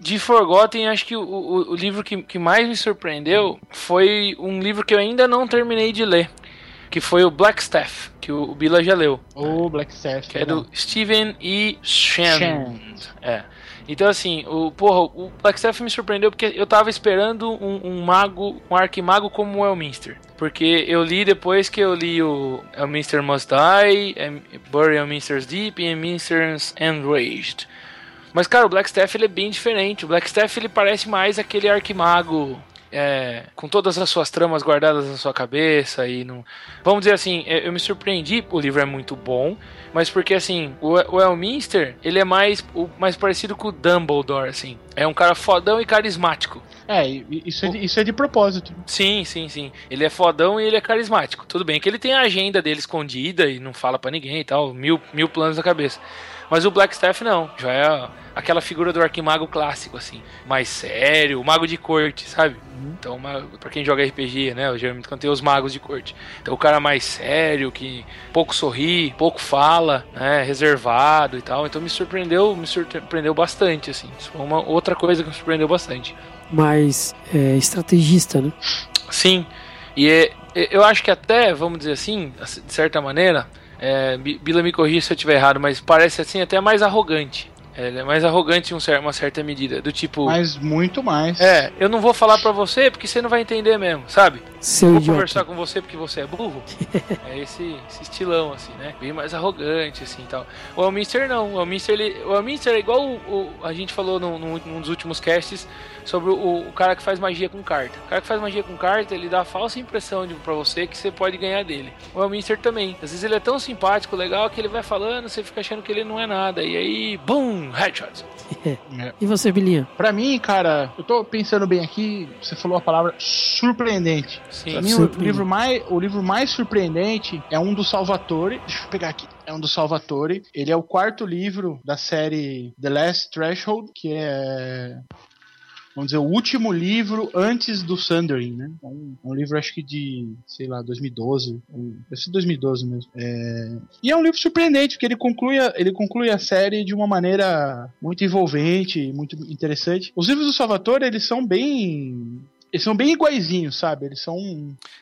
De Forgotten, acho que o, o, o livro que, que mais me surpreendeu foi um livro que eu ainda não terminei de ler. Que foi o Blackstaff, que o, Bila já leu. O Black Sabbath. Que é do Steven E. Shand. Shand. É. Então, assim, o, porra, o Blackstaff me surpreendeu porque eu tava esperando um, um mago, um arquimago como o Elminster. Porque eu li depois que eu li o Elminster Must Die, Bury Elminster's Deep e Elminster's Enraged. Mas, cara, o Blackstaff ele é bem diferente. O Blackstaff ele parece mais aquele arquimago é, com todas as suas tramas guardadas na sua cabeça e não. Vamos dizer assim, eu me surpreendi. O livro é muito bom, mas porque assim, o, o Elminster ele é mais, o, mais parecido com o Dumbledore, assim. É um cara fodão e carismático. É, isso é, de, isso é de propósito. Sim, sim, sim. Ele é fodão e ele é carismático. Tudo bem que ele tem a agenda dele escondida e não fala pra ninguém e tal, mil, mil planos na cabeça. Mas o Blackstaff não, já é aquela figura do arquimago clássico, assim, mais sério, o mago de corte, sabe? Então, uma, pra quem joga RPG, né, eu geralmente quando tem os magos de corte. Então, o cara mais sério, que pouco sorri, pouco fala, né, reservado e tal. Então, me surpreendeu, me surpreendeu bastante, assim. Isso foi uma outra coisa que me surpreendeu bastante. Mas é estrategista, né? Sim, e é- eu acho que até, vamos dizer assim, de certa maneira, é, Bi- Bila me corrija se eu estiver errado, mas parece assim até mais arrogante. Ele é mais arrogante em um uma certa medida, do tipo, Mas muito mais. é, eu não vou falar pra você porque você não vai entender mesmo, sabe? Seu Vou idiota. conversar com você porque você é burro. é esse, esse estilão, assim, né? Bem mais arrogante, assim e tal. O Elminster não. O Elminster, ele, o Elminster é igual o, o- a gente falou num, num- num dos últimos casts sobre o, o cara que faz magia com carta. O cara que faz magia com carta, ele dá a falsa impressão de, pra você que você pode ganhar dele. O Elminster também. Às vezes ele é tão simpático, legal, que ele vai falando, você fica achando que ele não é nada. E aí, BUM! Headshot. E você, Bilinha? Pra mim, cara, eu tô pensando bem aqui, você falou a palavra surpreendente. Sim. Pra mim, o Surpreendente. livro, mais, o livro mais surpreendente é um do Salvatore. Deixa eu pegar aqui. É um do Salvatore. Ele é o quarto livro da série The Last Threshold, que é. Vamos dizer, o último livro antes do Sundering, né? É um, é um livro, acho que de, sei lá, 2012. um- Deve ser 2012 mesmo. É, E é um livro surpreendente, porque ele conclui, a, ele conclui a série de uma maneira muito envolvente, muito interessante. Os livros do Salvatore, eles são bem. Eles são bem iguaizinhos, sabe? Eles são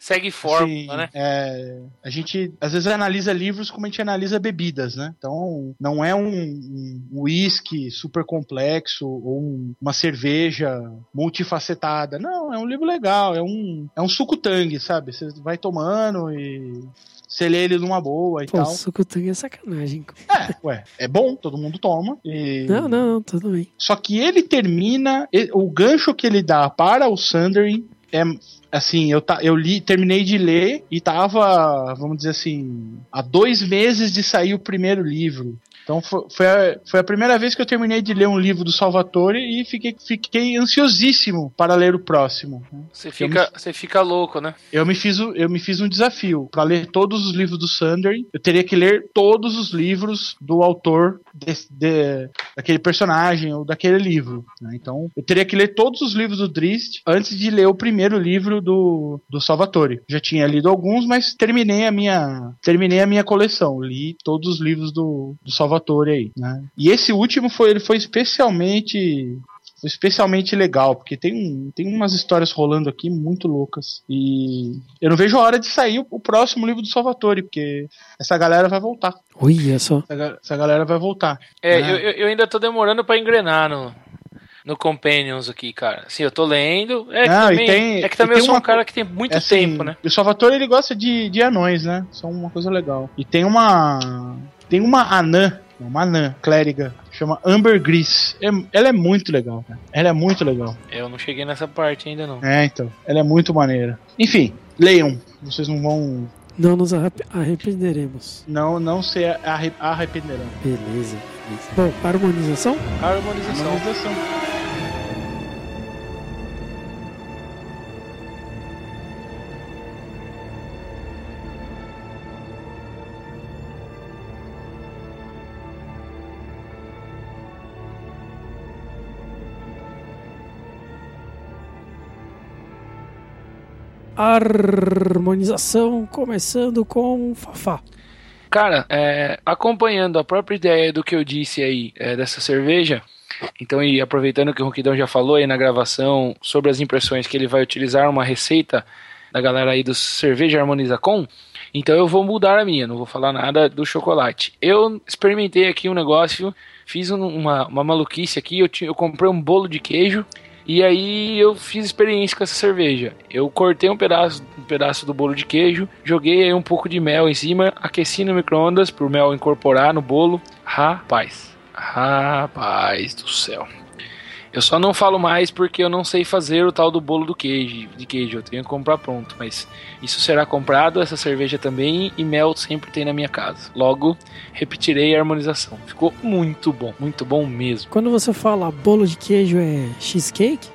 Segue fórmula, Assim, né? é, a gente às vezes analisa livros como a gente analisa bebidas, né? Então não é um um uísque super complexo ou um- uma cerveja multifacetada. Não, é um livro legal, é um é um suco tangue, sabe? Você vai tomando e você lê ele numa boa e Pô, tal. sucutanga é sacanagem. É, ué, é bom, todo mundo toma. E... Não, não, não, tudo bem. Só que ele termina, o gancho que ele dá para o Sundering é assim, eu, tá, eu li, terminei de ler e tava, vamos dizer assim, há dois meses de sair o primeiro livro. Então foi, foi, a, foi a primeira vez que eu terminei de ler um livro do Salvatore e fiquei, fiquei ansiosíssimo para ler o próximo. Você fica, você fica louco, né? Eu me fiz, eu me fiz um desafio para ler todos os livros do Sunday. Eu teria que ler todos os livros do autor de- daquele personagem ou daquele livro. né? Então eu teria que ler todos os livros do Drist antes de ler o primeiro livro do, do Salvatore. Já tinha lido alguns, mas terminei a minha terminei a minha coleção. Li todos os livros do, do Salvatore aí. Né? E esse último foi ele foi especialmente especialmente legal, porque tem, um, tem umas histórias rolando aqui muito loucas. E eu não vejo a hora de sair o, o próximo livro do Salvatore, porque essa galera vai voltar. Olha só. Essa, essa galera vai voltar. É, Ah. eu, eu- ainda tô demorando pra engrenar no, no Companions aqui, cara. Assim, eu tô lendo. É que Não, e também, tem- é que também eu sou um uma cara que tem muito É assim, tempo, né? O Salvatore ele gosta de, de anões, né? São uma coisa legal. E tem uma. Tem uma anã, uma anã clériga, chama Amber Gris. É- ela é muito legal, cara. Ela é muito legal. Eu não cheguei nessa parte ainda, não. É, então. Ela é muito maneira. Enfim, leiam. Vocês não vão. Não nos arrep- arrependeremos. Não, não se arre- arrependerão. Beleza, beleza. Bom, harmonização? Harmonização. Harmonização. Harmonização começando com Fafá. Cara, é, acompanhando a própria ideia do que eu disse aí é, dessa cerveja, então e aproveitando que o Ronquidão já falou aí na gravação sobre as impressões que ele vai utilizar uma receita da galera aí do Cerveja Harmoniza Com, então eu vou mudar a minha, não vou falar nada do chocolate. Eu experimentei aqui um negócio, fiz um- uma, uma maluquice aqui, eu, eu comprei um bolo de queijo e aí eu fiz experiência com essa cerveja. Eu cortei um pedaço, um pedaço do bolo de queijo, joguei aí um pouco de mel em cima, aqueci no micro-ondas pro mel incorporar no bolo. Rapaz, rapaz do céu. Eu só não falo mais porque eu não sei fazer o tal do bolo do queijo, de queijo, eu tenho que comprar pronto, mas isso será comprado, essa cerveja também, e mel sempre tem na minha casa. Logo, repetirei a harmonização. Ficou muito bom, muito bom mesmo. Quando você fala bolo de queijo é cheesecake?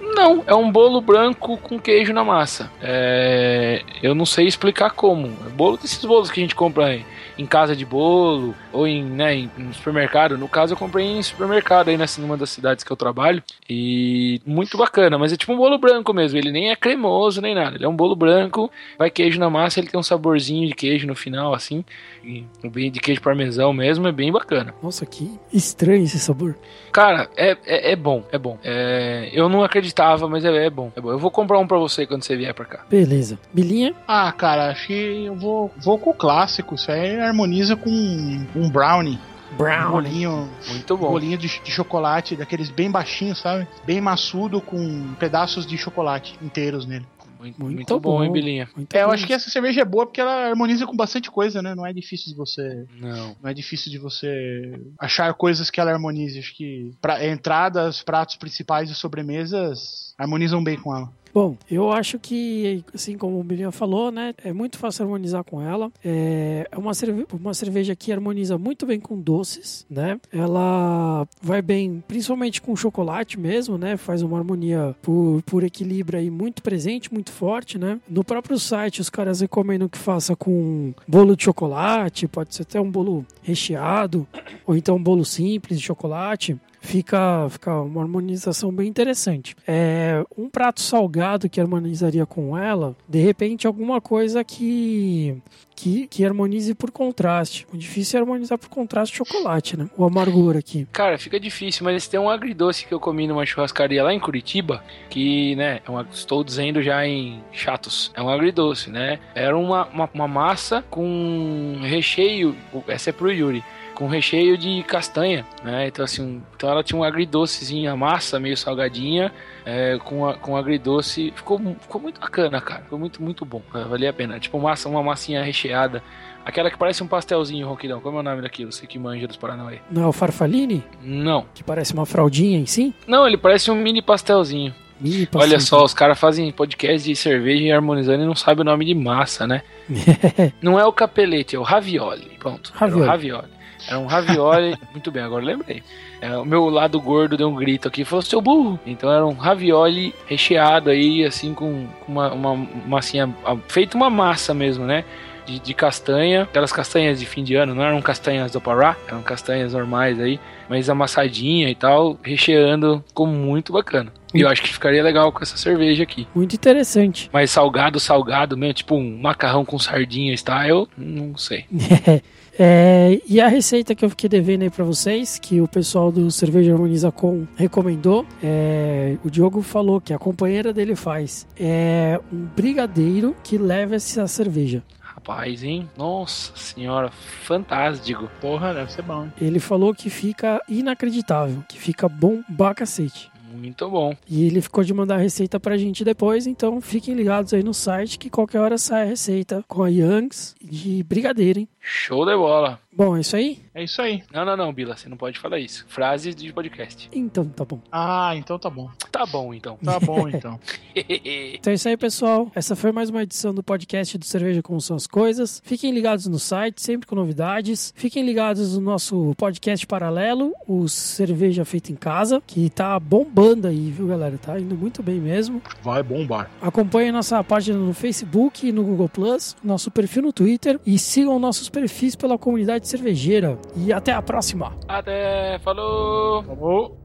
Não, é um bolo branco com queijo na massa. É, eu não sei explicar como. É bolo desses bolos que a gente compra em, em casa de bolo ou em, né, em, em supermercado. No caso, eu comprei em supermercado aí nessa, numa das cidades que eu trabalho. E muito bacana, mas é tipo um bolo branco mesmo. Ele nem é cremoso nem nada. Ele é um bolo branco, vai queijo na massa, ele tem um saborzinho de queijo no final, assim. E, bem de queijo parmesão mesmo, é bem bacana. Nossa, que estranho esse sabor. Cara, é, é, é bom, é bom. É, eu não acreditava, mas é, é bom, é bom. Eu vou comprar um pra você quando você vier pra cá. Beleza. Bilinha? Ah, cara, acho que eu vou, vou com o clássico. Isso aí harmoniza com um brownie. Um Brown. bolinho, Muito um bom. bolinho de, de chocolate, daqueles bem baixinhos, sabe? Bem maçudo, com pedaços de chocolate inteiros nele. Muito, Muito muito bom, bom. hein, Bilinha? Muito É, eu bom. acho que essa cerveja é boa porque ela harmoniza com bastante coisa, né? Não é difícil de você. Não. Não é difícil de você achar coisas que ela harmonize. Acho que pra, entradas, pratos principais e sobremesas harmonizam bem com ela. Bom, eu acho que, assim como o Bilinha falou, né? É muito fácil harmonizar com ela. É é uma, cerve uma cerveja que harmoniza muito bem com doces, né? Ela vai bem, principalmente com chocolate mesmo, né? Faz uma harmonia por, por equilíbrio aí muito presente, muito forte, né? No próprio site, os caras recomendam que faça com bolo de chocolate, pode ser até um bolo recheado, ou então um bolo simples de chocolate fica, fica uma harmonização bem interessante. É um prato salgado que harmonizaria com ela, de repente alguma coisa que que, que harmonize por contraste. O difícil é harmonizar por contraste chocolate, né? O amargor aqui. Cara, fica difícil, mas tem um agridoce que eu comi numa churrascaria lá em Curitiba, que, né, é uma- estou dizendo já em chatos, é um agridoce, né? Era uma, uma, uma massa com recheio, essa é pro Yuri, com recheio de castanha, né? Então, assim, então ela tinha um agridocezinho, a massa meio salgadinha, é, com, a, com agridoce, ficou, ficou muito bacana, cara, ficou muito, muito bom, é, valia a pena. Tipo, massa, uma massinha recheada, aquela que parece um pastelzinho, Ronquidão, como é o nome daquilo? Você que manja dos Paranauê. Não é o farfaline, Não. que parece uma fraldinha em si? Não, ele parece um mini pastelzinho. Mini Olha só, os caras fazem podcast de cerveja e harmonizando e não sabem o nome de massa, né? Não é o capelete, é o ravioli. Pronto. Era Ravioli. o ravioli. Era um ravioli. Muito bem, agora lembrei. É, o meu lado gordo deu um grito aqui e falou: seu burro! Então era um ravioli recheado aí, assim, com com uma, uma massinha. Feito uma massa mesmo, né? De, de castanha, aquelas castanhas de fim de ano, não eram castanhas do Pará, eram castanhas normais aí, mas amassadinha e tal, recheando, ficou muito bacana. E eu acho que ficaria legal com essa cerveja aqui. Muito interessante. Mas salgado, salgado mesmo, tipo um macarrão com sardinha style, não sei. É, e a receita que eu fiquei devendo aí pra vocês, que o pessoal do Cerveja Harmoniza Com recomendou, é, o Diogo falou que a companheira dele faz é um brigadeiro que leva essa cerveja. Rapaz, hein? Nossa senhora, fantástico. Porra, deve ser bom. hein? Ele falou que fica inacreditável, que fica bom pra cacete. Muito bom. E ele ficou de mandar a receita pra gente depois, então fiquem ligados aí no site que qualquer hora sai a receita com a Youngs de brigadeiro, hein? Show de bola. Bom, é isso aí? É isso aí. Não, não, não, Bila, você não pode falar isso. Frases de podcast. Então tá bom. Ah, então tá bom. Tá bom, então. Tá bom, então. Então é isso aí, pessoal. Essa foi mais uma edição do podcast do Cerveja Como São as Coisas. Fiquem ligados no site, sempre com novidades. Fiquem ligados no nosso podcast paralelo, o Cerveja Feita em Casa, que tá bombando aí, viu, galera? Tá indo muito bem mesmo. Vai bombar. Acompanhem nossa página no Facebook e no Google Plus, nosso perfil no Twitter e sigam nossos perfis pela comunidade cervejeira. E até a próxima. Até, falou! Falou!